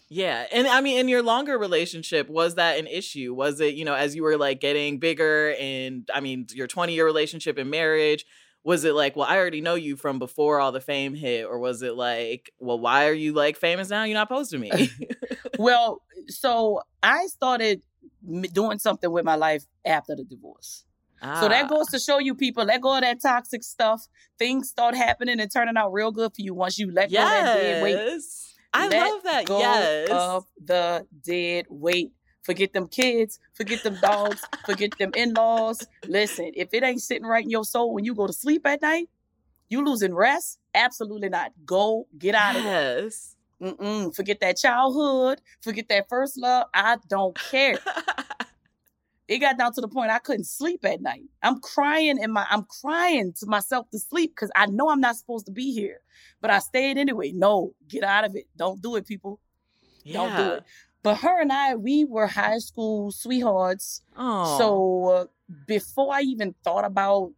Yeah. And I mean, in your longer relationship, was that an issue? Was it, you know, as you were like getting bigger and I mean, your 20 year relationship and marriage, was it like, well, I already know you from before all the fame hit? Or was it like, well, why are you like famous now? You're not posting me. well, so I started doing something with my life after the divorce. So that Ah. goes to show you people let go of that toxic stuff. Things start happening and turning out real good for you once you let go of that dead weight. Yes. I Let love that. Go Yes. of the dead weight. Forget them kids, forget them dogs, forget them in-laws. Listen, if it ain't sitting right in your soul when you go to sleep at night, you losing rest? Absolutely not. Go get out of there. yes. Mm-mm. Forget that childhood. Forget that first love. I don't care. it got down to the point I couldn't sleep at night. I'm crying in my I'm crying to myself to sleep because I know I'm not supposed to be here. But I stayed anyway. No, get out of it. Don't do it, people. Don't do it. But her and I, we were high school sweethearts. Oh. So uh, before I even thought about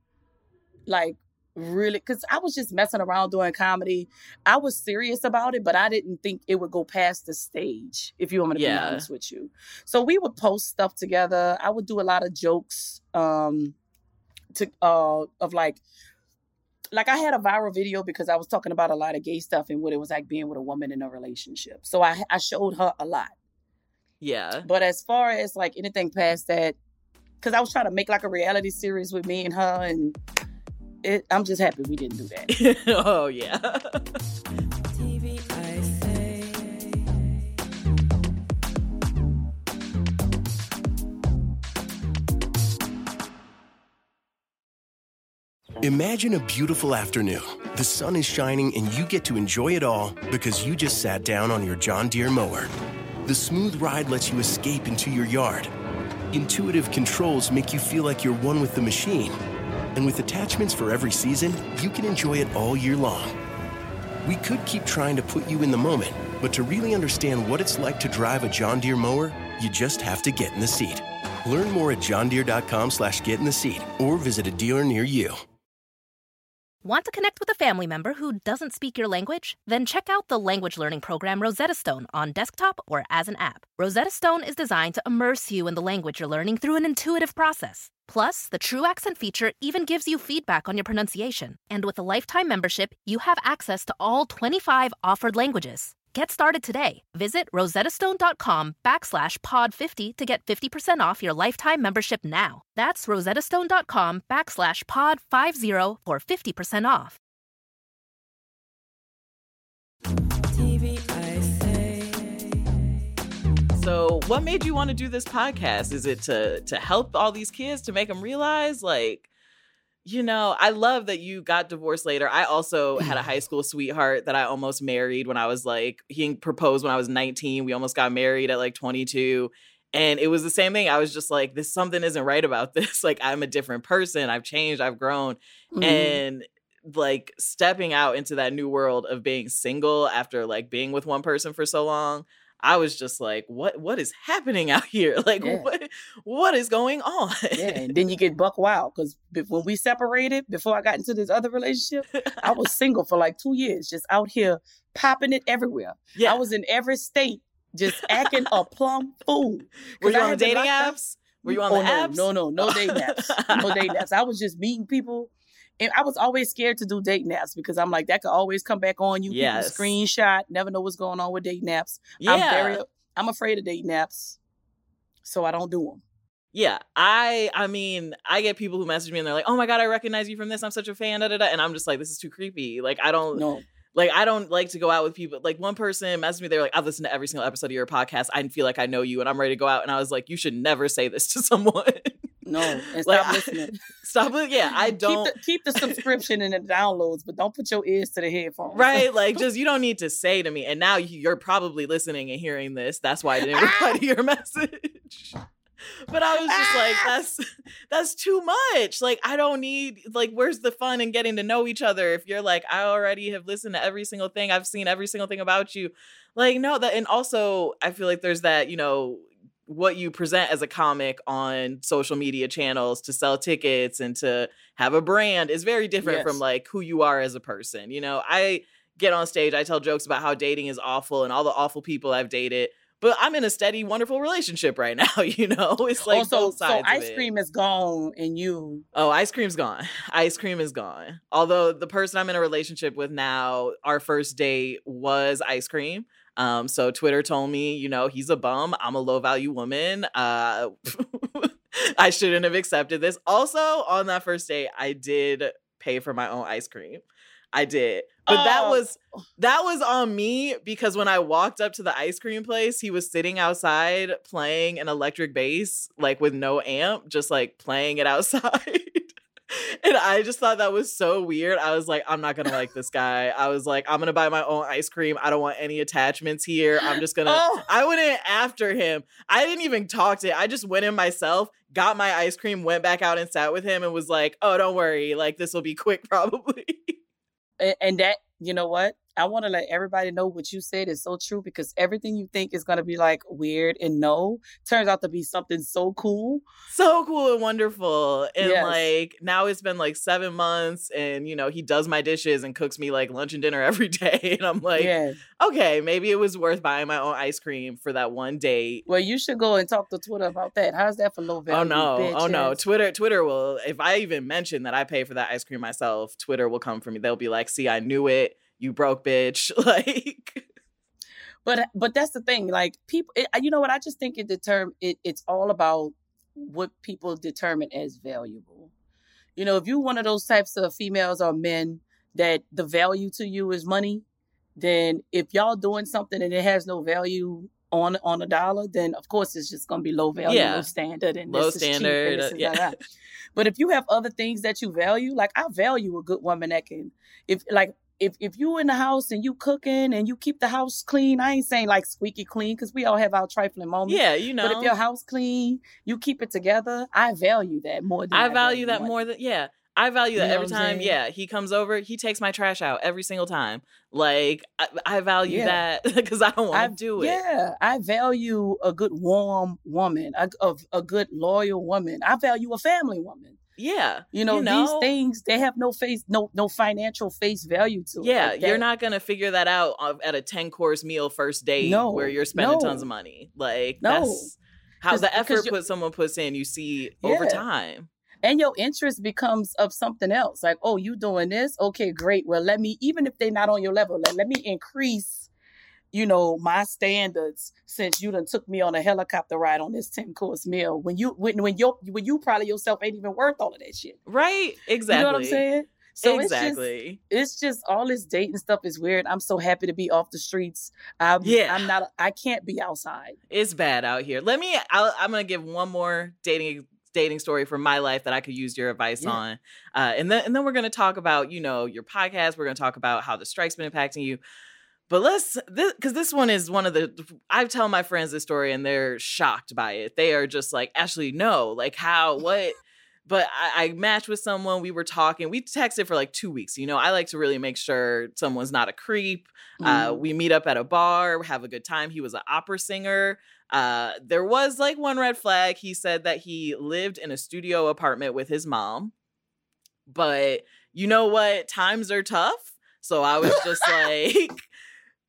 like really, because I was just messing around doing comedy, I was serious about it, but I didn't think it would go past the stage, if you want me to Yeah. be honest with you. So we would post stuff together. I would do a lot of jokes um, to uh, of like, like I had a viral video because I was talking about a lot of gay stuff and what it was like being with a woman in a relationship. So I I showed her a lot. yeah. But as far as like anything past that, because I was trying to make like a reality series with me and her, and it, I'm just happy we didn't do that. oh yeah. TV I say. Imagine a beautiful afternoon. The sun is shining and you get to enjoy it all because you just sat down on your John Deere mower. The smooth ride lets you escape into your yard. Intuitive controls make you feel like you're one with the machine. And with attachments for every season, you can enjoy it all year long. We could keep trying to put you in the moment, but to really understand what it's like to drive a John Deere mower, you just have to get in the seat. Learn more at johndeere.com slash get in the seat or visit a dealer near you. Want to connect with a family member who doesn't speak your language? Then check out the language learning program Rosetta Stone on desktop or as an app. Rosetta Stone is designed to immerse you in the language you're learning through an intuitive process. Plus, the True Accent feature even gives you feedback on your pronunciation. And with a lifetime membership, you have access to all 25 offered languages. Get started today. Visit rosettastone.com backslash pod 50 to get 50% off your lifetime membership now. That's rosettastone.com backslash pod 50 for 50% off. So, what made you want to do this podcast? Is it to to help all these kids to make them realize like you know, I love that you got divorced later. I also had a high school sweetheart that I almost married when I was like he proposed when I was 19. We almost got married at like 22. And it was the same thing. I was just like, this something isn't right about this. Like, I'm a different person. I've changed. I've grown. Mhm. And like stepping out into that new world of being single after like being with one person for so long, I was just like, what what is happening out here? Like Yeah. what what is going on? yeah, and then you get buck wild because when we separated, before I got into this other relationship, I was single for like two years, just out here popping it everywhere. yeah. I was in every state, just acting a plum fool. Were you on the had been dating up. apps? Were you on oh, the no, apps? No, no, no dating apps. No dating apps. I was just meeting people. And I was always scared to do date naps because I'm like, that could always come back on you. People Yes. screenshot, never know what's going on with date naps. Yeah. I'm very, I'm afraid of date naps, So I don't do them. Yeah, I I mean, I get people who message me and they're like, "Oh my god, I recognize you from this. I'm such a fan." Da, da, da. And I'm just like, "This is too creepy." Like, I don't No. like I don't like to go out with people. Like one person messaged me, they're like, "I've listened to every single episode of your podcast. I feel like I know you, and I'm ready to go out." And I was like, "You should never say this to someone. No. And Like, stop I- listening. Stop it. Yeah, I don't." Keep the, keep the subscription and the downloads, but don't put your ears to the headphones. Right, like just you don't need to say to me, and now you- you're probably listening and hearing this. That's why I didn't ah! reply to your message. But I was just like, ah! that's that's too much. Like, I don't need like, where's the fun in getting to know each other? If you're like, I already have listened to every single thing, I've seen every single thing about you. Like, no, that and also I feel like there's that, you know, what you present as a comic on social media channels to sell tickets and to have a brand is very different from like who you are as a person. You know, I get on stage, I tell jokes about how dating is awful and all the awful people I've dated, but I'm in a steady, wonderful relationship right now. You know, it's like also, both sides. so ice cream is gone and you Oh, ice cream's gone. Ice cream is gone. Although the person I'm in a relationship with now, our first date was ice cream. Um, so Twitter told me, you know, he's a bum. I'm a low value woman. Uh, I shouldn't have accepted this. Also, on that first date, I did pay for my own ice cream. I did. But that Oh. was that was on me because when I walked up to the ice cream place, he was sitting outside playing an electric bass, like with no amp, just like playing it outside. And I just thought that was so weird. I was like, I'm not gonna like this guy. I was like, I'm gonna buy my own ice cream. I don't want any attachments here. I'm just gonna Oh. I went in after him. I didn't even talk to him. I just went in myself, got my ice cream, went back out and sat with him and was like, oh, don't worry. Like, this will be quick, probably. and, and that you know what i want to let everybody know what you said is so true because everything you think is going to be like weird and no turns out to be something so cool so cool and wonderful. And Yes. like, now it's been like seven months and, you know, he does my dishes and cooks me like lunch and dinner every day. And I'm like, yeah okay, maybe it was worth buying my own ice cream for that one date. well you should go and talk to twitter about that how's that for low oh, value Oh no! Oh no! Twitter, Twitter will. If I even mention that I pay for that ice cream myself, Twitter will come for me. They'll be like, "See, I knew it. You broke, bitch." Like, but but that's the thing like people it, you know what i just think it determine it, it's all about what people determine as valuable you know if you're one of those types of females or men that the value to you is money then if y'all doing something and it has no value on on a dollar then of course it's just going to be low value Yeah. low standard and Low this is cheap and standard, uh, yeah. but if you have other things that you value like i value a good woman that can if like if if you in the house and you cooking and you keep the house clean, I ain't saying like squeaky clean because we all have our trifling moments. yeah, you know. But if your house clean, you keep it together. I value that more than I value that more than yeah. I value that You know every time. Yeah, he comes over, he takes my trash out every single time. Like I, I value Yeah. that because I don't want to do it. Yeah, I value a good warm woman, a, a, a good loyal woman. I value a family woman. Yeah, You know, these things they have no face, no no financial face value to it. Yeah, Like you're not gonna figure that out at a ten course meal first date No, where you're spending no. tons of money. Like No. that's how the effort put someone puts in. You see over time. and your interest becomes of something else. Like, oh, you doing this? Okay, great. Well, let me even if they're not on your level, let, let me increase, you know, my standards since you done took me on a helicopter ride on this 10 course meal. When you when when you when you probably yourself ain't even worth all of that shit. Right? Exactly. You know what I'm saying? So exactly. it's just it's just all this dating stuff is weird. I'm so happy to be off the streets. I'm, Yeah. I'm not I can't be outside. it's bad out here. Let me. I'll, I'm gonna give one more dating dating story from my life that I could use your advice Yeah. on, uh, and then and then we're gonna talk about you know your podcast. We're gonna talk about how the strike's been impacting you. But let's this because this one is one of the I tell my friends this story and they're shocked by it. They are just like, Ashley, no, like how what. But I, I matched with someone. We were talking. We texted for like two weeks. You know, I like to really make sure someone's not a creep. Uh, Mhm. we meet up at a bar, have a good time. He was an opera singer. Uh, there was like one red flag. He said that he lived in a studio apartment with his mom. But you know what? Times are tough. So I was just like,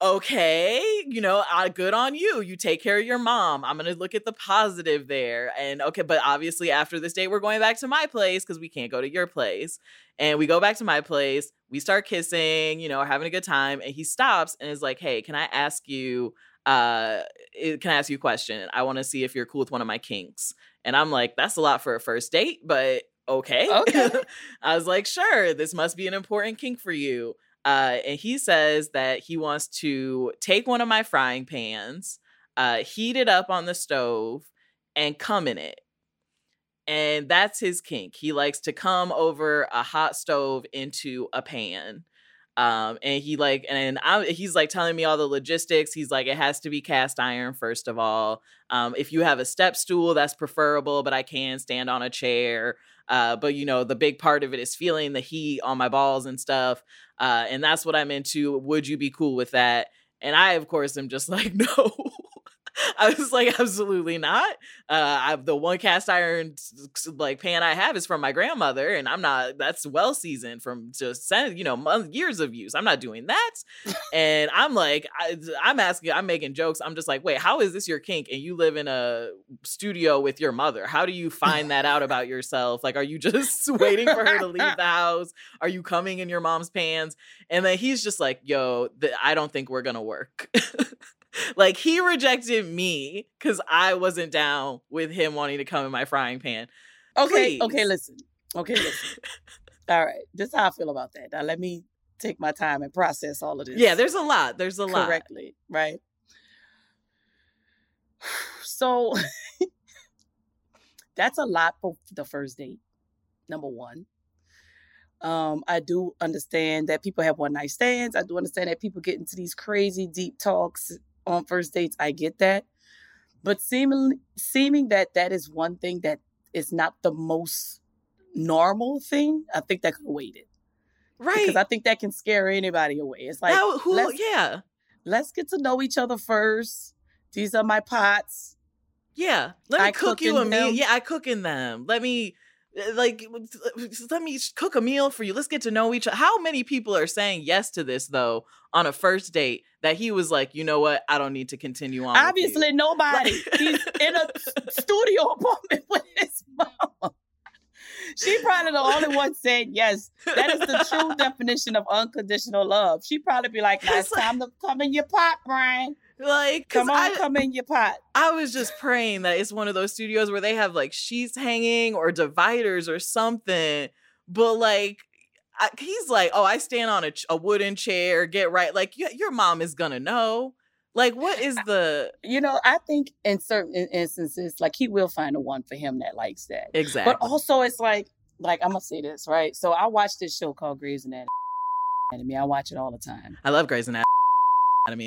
okay, you know, uh, good on you. You take care of your mom. I'm going to look at the positive there. And okay, but obviously after this date, we're going back to my place because we can't go to your place. And we go back to my place. We start kissing, you know, having a good time. And he stops and is like, hey, can I ask you, uh, eh, can I ask you a question? I want to see if you're cool with one of my kinks. And I'm like, that's a lot for a first date, but okay. Okay. I was like, sure, this must be an important kink for you. Uh, and he says that he wants to take one of my frying pans, uh, heat it up on the stove, and come in it. And that's his kink. He likes to come over a hot stove into a pan. Um, and he like, and I, he's like telling me all the logistics. He's like, it has to be cast iron first of all. Um, if you have a step stool, that's preferable, but I can stand on a chair. Uh, but you know, the big part of it is feeling the heat on my balls and stuff. Uh, and that's what I'm into. Would you be cool with that? And I, of course, am just like, no. I was like, absolutely not. Uh, I, the one cast iron like pan I have is from my grandmother, and I'm not. That's well seasoned from just you know month, years of use. I'm not doing that. and I'm like, I, I'm asking, I'm making jokes. I'm just like, wait, how is this your kink? And you live in a studio with your mother. How do you find that out about yourself? Like, are you just waiting for her to leave the house? Are you coming in your mom's pants? And then he's just like, yo, th- I don't think we're gonna work. Like he rejected me because I wasn't down with him wanting to come in my frying pan. Okay, Please. okay, listen. Okay, listen. all right, this is how I feel about that. Now let me take my time and process all of this. Yeah, there's a lot. There's a lot. correctly, right? So that's a lot for the first date. Number one. Um, I do understand that people have one night stands. I do understand that people get into these crazy deep talks on first dates. I get that. But seeming seeming that that is one thing that is not the most normal thing, I think that could have waited. Right. Because I think that can scare anybody away. It's like Now, who, let's- yeah. let's get to know each other first. These are my pots. Yeah. Let me I cook cook you a meal. Yeah, I cook in them. Let me Eh, like eh, let me cook a meal for you. Let's get to know each other. How many people are saying yes to this though on a first date that he was like, you know what? I don't need to continue on. Obviously, nobody. He's in a studio apartment with his mom She probably the only one saying yes. That is the true definition of unconditional love. She probably be like, "Now it's time to come in your pot, Brian. Like Come on, I, come in your pot." I was just praying that it's one of those studios where they have like sheets hanging or dividers or something. But like, I, he's like, oh, I stand on a, a wooden chair, get right. Like, y- your mom is gonna know. Like, what is the You know, I think in certain instances, like he will find a one for him that likes that. exactly? But also, it's like, like I'm gonna say this right. So I watch this show called Grey's Anatomy. I watch it all the time. I love Grey's Anatomy.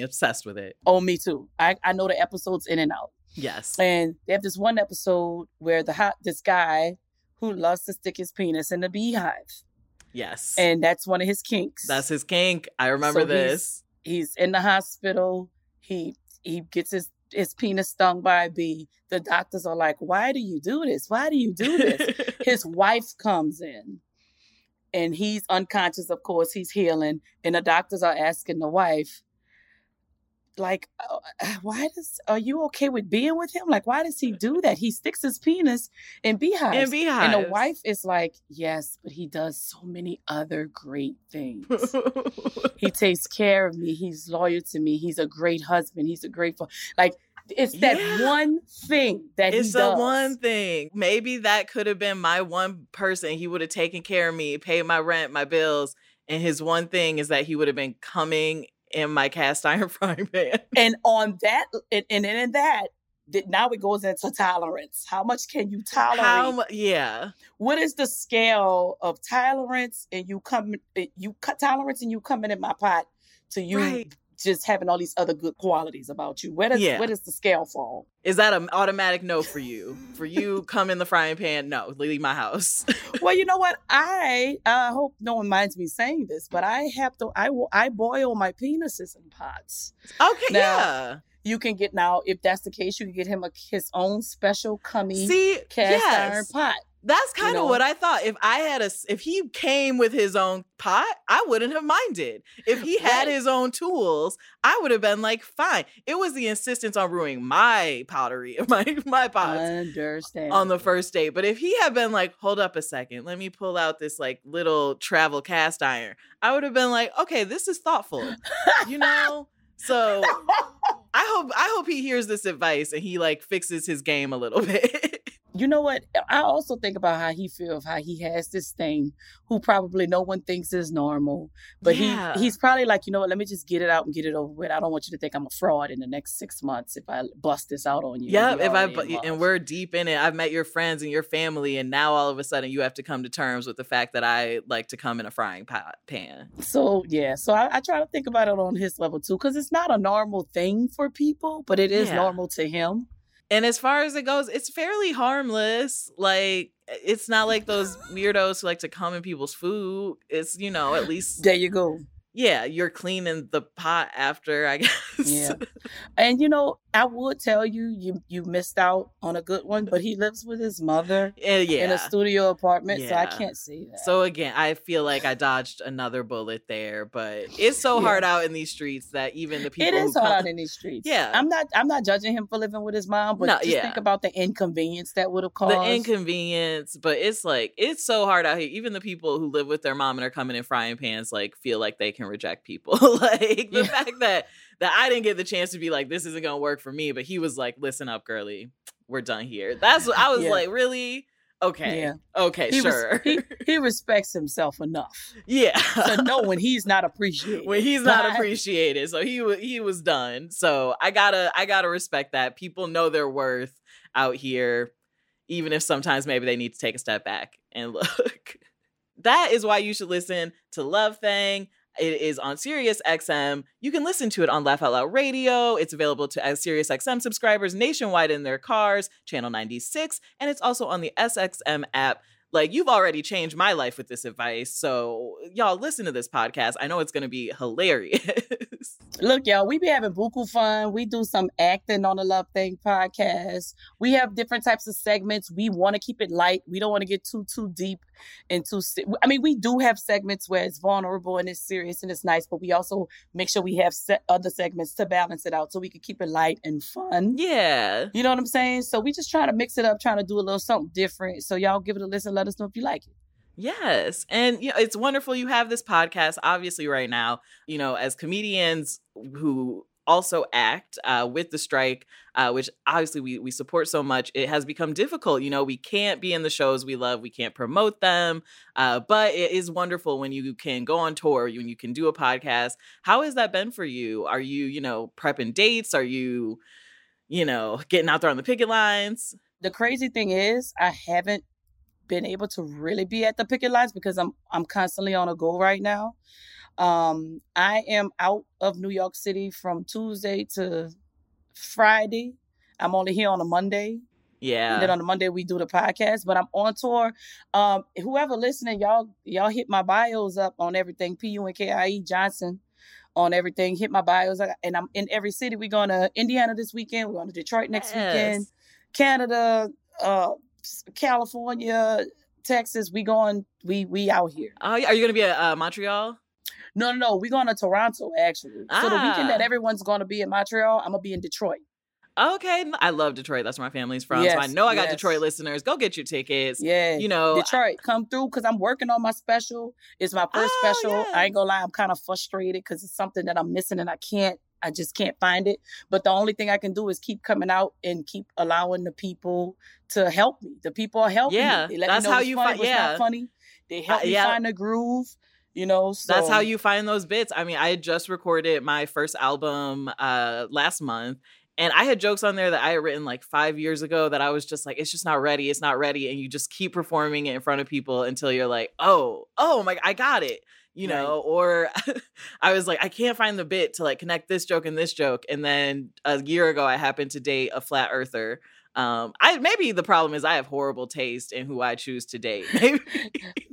Obsessed with it. Oh, me too. I I know the episodes in and out. Yes. And they have this one episode where the hot this guy who loves to stick his penis in the beehive, Yes. and that's one of his kinks. That's his kink. I remember So he's- this. he's in the hospital. He he gets his his penis stung by a bee. The doctors are like, "Why do you do this? Why do you do this?" his wife comes in and he's unconscious of course he's healing and the doctors are asking the wife like "Oh, uh, why does are you okay with being with him like why does he do that he sticks his penis in beehives and beehives. and the wife is like yes but he does so many other great things he takes care of me he's loyal to me he's a great husband he's a great fa- like it's that Yeah. one thing that it's he the one thing. Maybe that could have been my one person. He would have taken care of me, paid my rent, my bills, and his one thing is that he would have been coming in my cast iron frying pan. And on that, and, and then in that, now it goes into tolerance. How much can you tolerate? How yeah. what is the scale of tolerance and you come, eh, you cut tolerance and you coming in my pot to you Right. Just having all these other good qualities about you? Where does Yeah. where does the scale fall? Is that an automatic no for you? For you, come in the frying pan? No, leave my house. well, you know what? I I hope no one minds me saying this, but I have to. I will- I boil my penises in pots. okay, Now, yeah. You can get now if that's the case, you can get him a his own special cummy See, cast iron pot. That's kind of what I thought. If I had a, if he came with his own pot, I wouldn't have minded. If he had Right. his own tools, I would have been like, fine. It was the insistence on ruining my pottery, my my pots Understand on the first date. But if he had been like, hold up a second, let me pull out this like little travel cast iron, I would have been like, okay, this is thoughtful, you know. So I hope I hope he hears this advice and he like fixes his game a little bit. You know what? I also think about how he feels, how he has this thing who probably no one thinks is normal. But Yeah. he he's probably like, you know what, let me just get it out and get it over with. I don't want you to think I'm a fraud in the next six months if I bust this out on you. Yeah, if I already bu- in love. and we're deep in it, I've met your friends and your family, and now all of a sudden you have to come to terms with the fact that I like to come in a frying pot pan. So yeah, so I, I try to think about it on his level too, because it's not a normal thing for people, but it is Yeah. normal to him. And as far as it goes, it's fairly harmless. Like it's not like those weirdos who like to come in people's food. It's you know at least There you go. Yeah, you're cleaning the pot after, I guess. Yeah. And you know, I would tell you, you you missed out on a good one, but he lives with his mother Eh, yeah. in a studio apartment, so I can't say that. So again, I feel like I dodged another bullet there, but it's so Yeah. hard out in these streets that even the people it is who hard come- out in these streets. Yeah. I'm not I'm not judging him for living with his mom, but No, just yeah. think about the inconvenience that would have caused. the inconvenience, but it's like it's so hard out here. Even the people who live with their mom and are coming in frying pans like feel like they can reject people. like the Yeah. fact that that I didn't get the chance to be like, this isn't gonna work for me, but he was like, listen up, girly, we're done here. That's what I was Yeah. like, really? Okay. Yeah. Okay, He, res- sure. he, he respects himself enough yeah. to know when he's not appreciated. when he's not appreciated. So he he was done. So I gotta I gotta respect that. People know their worth out here, even if sometimes maybe they need to take a step back and look. that is why you should listen to Love Thang. It is on Sirius XM. You can listen to it on Laugh Out Loud Radio. It's available to uh, Sirius XM subscribers nationwide in their cars, channel 96, and it's also on the SXM app. Like you've already changed my life with this advice. So y'all listen to this podcast. I know it's going to be hilarious. Look, y'all, we be having buku fun. We do some acting on the Love Thang podcast. We have different types of segments. We want to keep it light. We don't want to get too too deep and too. I mean, we do have segments where it's vulnerable and it's serious and it's nice, but we also make sure we have se- other segments to balance it out so we can keep it light and fun. yeah. You know what I'm saying? So we just trying to mix it up, trying to do a little something different. So y'all give it a listen. Let us know if you like it. Yes. And you know, it's wonderful you have this podcast obviously right now, you know, as comedians who also act uh, with the strike, uh, which obviously we, we support so much, it has become difficult. You know, we can't be in the shows we love, we can't promote them. Uh, but it is wonderful when you can go on tour, when you can do a podcast. How has that been for you? Are you, you know, prepping dates? Are you, you know, getting out there on the picket lines? the crazy thing is I haven't been able to really be at the picket lines because I'm I'm constantly on a go right now. Um, I am out of New York City from Tuesday to Friday. I'm only here on a Monday. Yeah. And then on the Monday we do the podcast, but I'm on tour. Um, whoever listening, y'all y'all hit my bios up on everything. P U N K I E Johnson on everything. Hit my bios, and I'm in every city. We're going to Indiana this weekend. We're going to Detroit next weekend. Canada, uh, California, Texas. We going. We we out here. Oh, yeah. Are you going to be at uh, Montreal? No, no, no. We going to Toronto actually. So the weekend that Ah. everyone's going to be in Montreal, I'm gonna be in Detroit. Okay, I love Detroit. That's where my family's from. so I know I got yes. Detroit listeners. Go get your tickets. Yeah, You know, Detroit, come through because I'm working on my special. It's my first Oh, special. yeah. I ain't gonna lie, I'm kind of frustrated because it's something that I'm missing and I can't. I just can't find it. But the only thing I can do is keep coming out and keep allowing the people to help me. The people are helping Yeah, me. That's me know how you funny, find- yeah. not funny. They help Uh, me yeah. find the groove. You know, so That's how you find those bits. I mean, I just recorded my first album uh last month and I had jokes on there that I had written like 5 years ago that I was just like it's just not ready, it's not ready and you just keep performing it in front of people until you're like, "Oh, oh my I got it." You Right. know, or I was like, I can't find the bit to like connect this joke and this joke. And then a year ago, I happened to date a flat earther. Um, I maybe the problem is I have horrible taste in who I choose to date. Maybe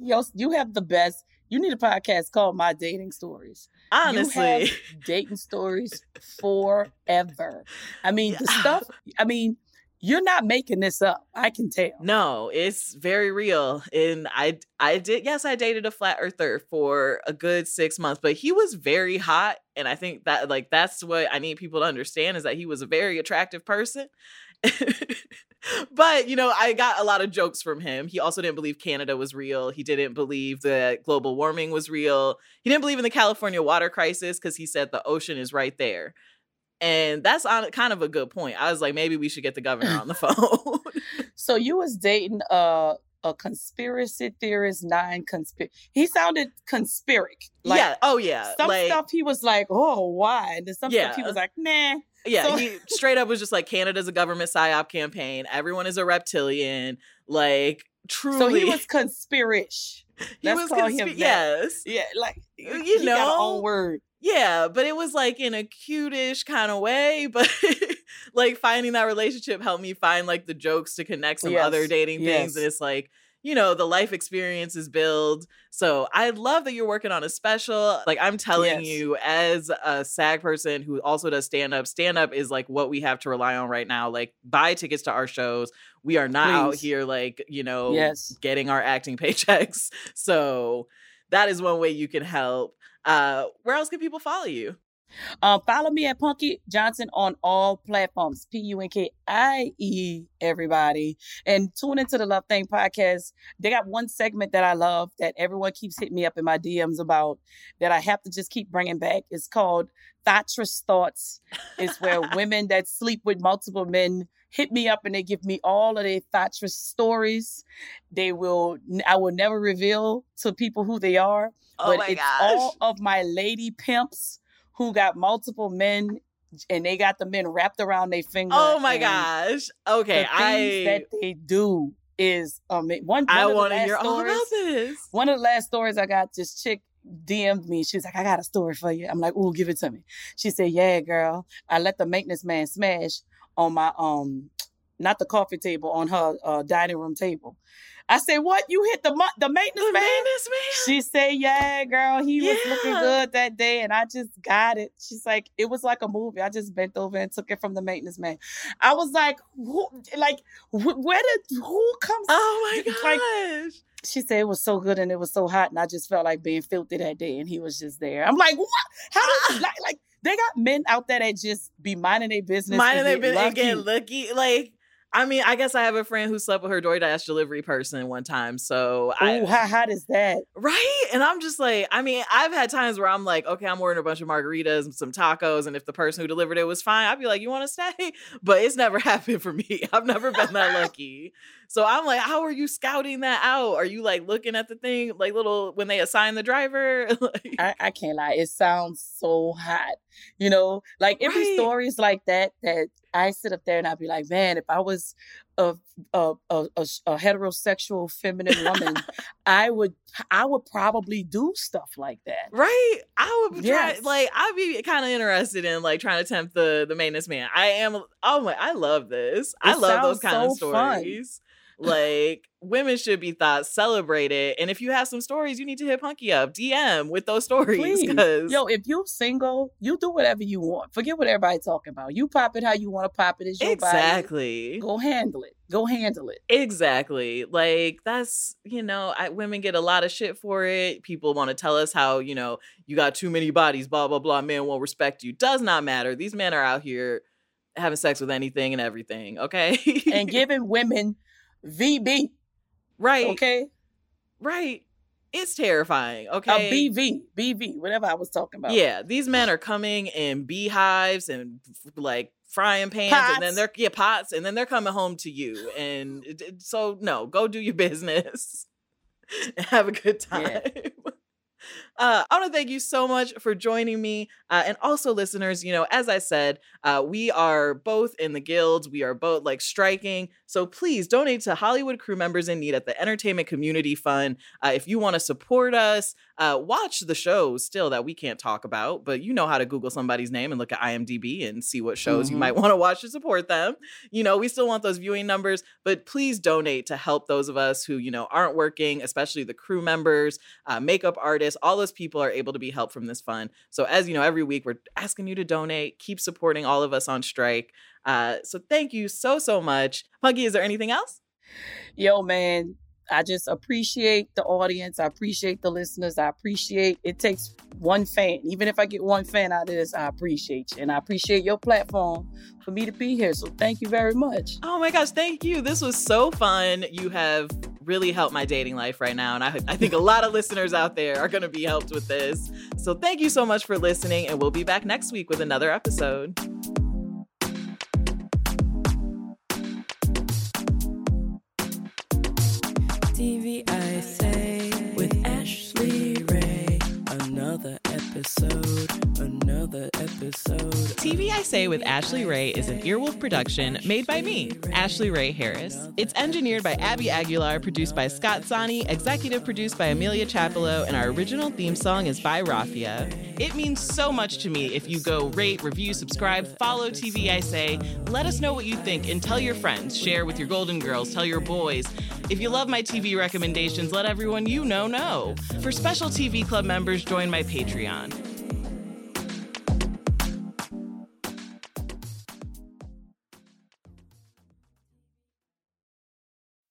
Yo, you have the best. You need a podcast called My Dating Stories. honestly, dating stories forever. I mean, the stuff, I mean, you're not making this up. I can tell. No, it's very real. And I I did yes, I dated a flat earther for a good 6 months, but he was very hot and I think that like that's what I need people to understand is that he was a very attractive person. but, you know, I got a lot of jokes from him. He also didn't believe Canada was real. He didn't believe that global warming was real. He didn't believe in the California water crisis cuz he said the ocean is right there. And that's on kind of a good point. I was like, maybe we should get the governor on the phone. So you was dating a a conspiracy theorist, nine conspiracy. He sounded conspiric. Like yeah. Oh yeah. some like, stuff he was like, oh, why? And then some stuff he was like, nah. Yeah, So- he straight up was just like Canada's a government psyop campaign. Everyone is a reptilian. Like truly, So he was conspirish. he Let's was call consp- him that. yes, Yeah, like uh, You he got know? own word. Yeah, but it was like in a cutish kind of way. But like finding that relationship helped me find like the jokes to connect some other Yes, dating things, and it's like. You know, the life experiences build. So I love that you're working on a special. Like I'm telling Yes. you, as a SAG person who also does stand up, stand up is like what we have to rely on right now. Like buy tickets to our shows. We are not out here like, you know, Yes. getting our acting paychecks. So that is one way you can help. Uh, where else can people follow you? Um, follow me at Punkie Johnson on all platforms. P U N K I E, everybody. And tune into the Love Thang podcast. They got one segment that I love that everyone keeps hitting me up in my DMs about that I have to just keep bringing back. It's called Thatcher's Thoughts. It's where women that sleep with multiple men hit me up and they give me all of their Thatcher's stories. They will, I will never reveal to people who they are, Oh but my it's gosh. all of my lady pimps who got multiple men and they got the men wrapped around their finger. Oh my gosh. Okay, things I that they do is um one. I one the want to hear all stories- about this. One of the last stories I got, this chick DM'd me. She was like, I got a story for you. I'm like, ooh, give it to me. She said, Yeah, girl. I let the maintenance man smash on my um not the coffee table, on her uh, dining room table. I said, What? You hit the mu- the maintenance The man? maintenance man. She said, Yeah, girl, he was looking good that day, and I just got it. She's like, It was like a movie. I just bent over and took it from the maintenance man. I was like, who, like, wh- where did who comes? Oh my Like, gosh. she said it was so good and it was so hot, and I just felt like being filthy that day, and he was just there. I'm like, what? How does like like they got men out there that just be minding their business, Minding they get and get lucky. Like, I mean, I guess I have a friend who slept with her DoorDash delivery person one time. So I how hot is that? Right. And I'm just like, I mean, I've had times where I'm like, okay, I'm ordering a bunch of margaritas and some tacos. And if the person who delivered it was fine, I'd be like, you want to stay? But it's never happened for me. I've never been that lucky. So I'm like, how are you scouting that out? Are you like looking at the thing, like little when they assign the driver? Like- I, I can't lie. It sounds so hot. You know, like it be Right. stories like that that I sit up there and I'd be like, man, if I was a a, a, a, a heterosexual feminine woman, I would I would probably do stuff like that. Right. I would try Yes. like I'd be kind of interested in like trying to tempt the the maintenance man. I am oh my I love this. I love those kind of stories. fun. Like women should be thought celebrated. And if you have some stories, you need to hit Punkie up, DM with those stories. Please. Yo, if you're single, you do whatever you want. Forget what everybody talking about. You pop it how you want to pop it. It's your body. exactly. Go handle it. Go handle it. Exactly. Like that's, you know, I, women get a lot of shit for it. People want to tell us how, you know, you got too many bodies, blah, blah, blah. Men won't respect you. Does not matter. These men are out here having sex with anything and everything. Okay. And giving women VB. right. Okay. Right. It's terrifying. A Okay. BV. BV. Whatever I was talking about. Yeah, these men are coming in beehives and like frying pans, and then they're yeah pots, and then they're coming home to you. And so, no, go do your business have a good time. Yeah. Uh, I want to thank you so much for joining me. Uh, and also, listeners, you know, as I said, uh, we are both in the guilds. We are both like striking. So please donate to Hollywood crew members in need at the Entertainment Community Fund. Uh, if you want to support us, uh, watch the shows still that we can't talk about, but you know how to Google somebody's name and look at IMDb and see what shows you Mhm. might want to watch to support them. You know, we still want those viewing numbers, but please donate to help those of us who, you know, aren't working, especially the crew members, uh, makeup artists, all those people are able to be helped from this fund. So, as you know, every week we're asking you to donate, keep supporting all of us on strike. Uh, so, thank you so, so much. Punkie, is there anything else? Yo, man, I just appreciate the audience. I appreciate the listeners. I appreciate it takes one fan. Even if I get one fan out of this, I appreciate you. And I appreciate your platform for me to be here. So thank you very much. Oh my gosh, thank you. This was so fun. You have really helped my dating life right now. And I, I think a lot of listeners out there are going to be helped with this. So thank you so much for listening. And we'll be back next week with another episode. TV I say with Ashley Ray. Another episode, episode. TV I Say with Ashley Ray is an Earwolf production made by me, Ashley Ray Harris. It's engineered by Abby Aguilar, produced by Scott Sani, executive produced by Amelia Chapello, and our original theme song is by Rafia. It means so much to me if you go rate, review, subscribe, follow TV I Say. Let us know what you think and tell your friends. Share with your Golden Girls, tell your boys. If you love my TV recommendations, let everyone you know know. For special TV Club members, join my Patreon.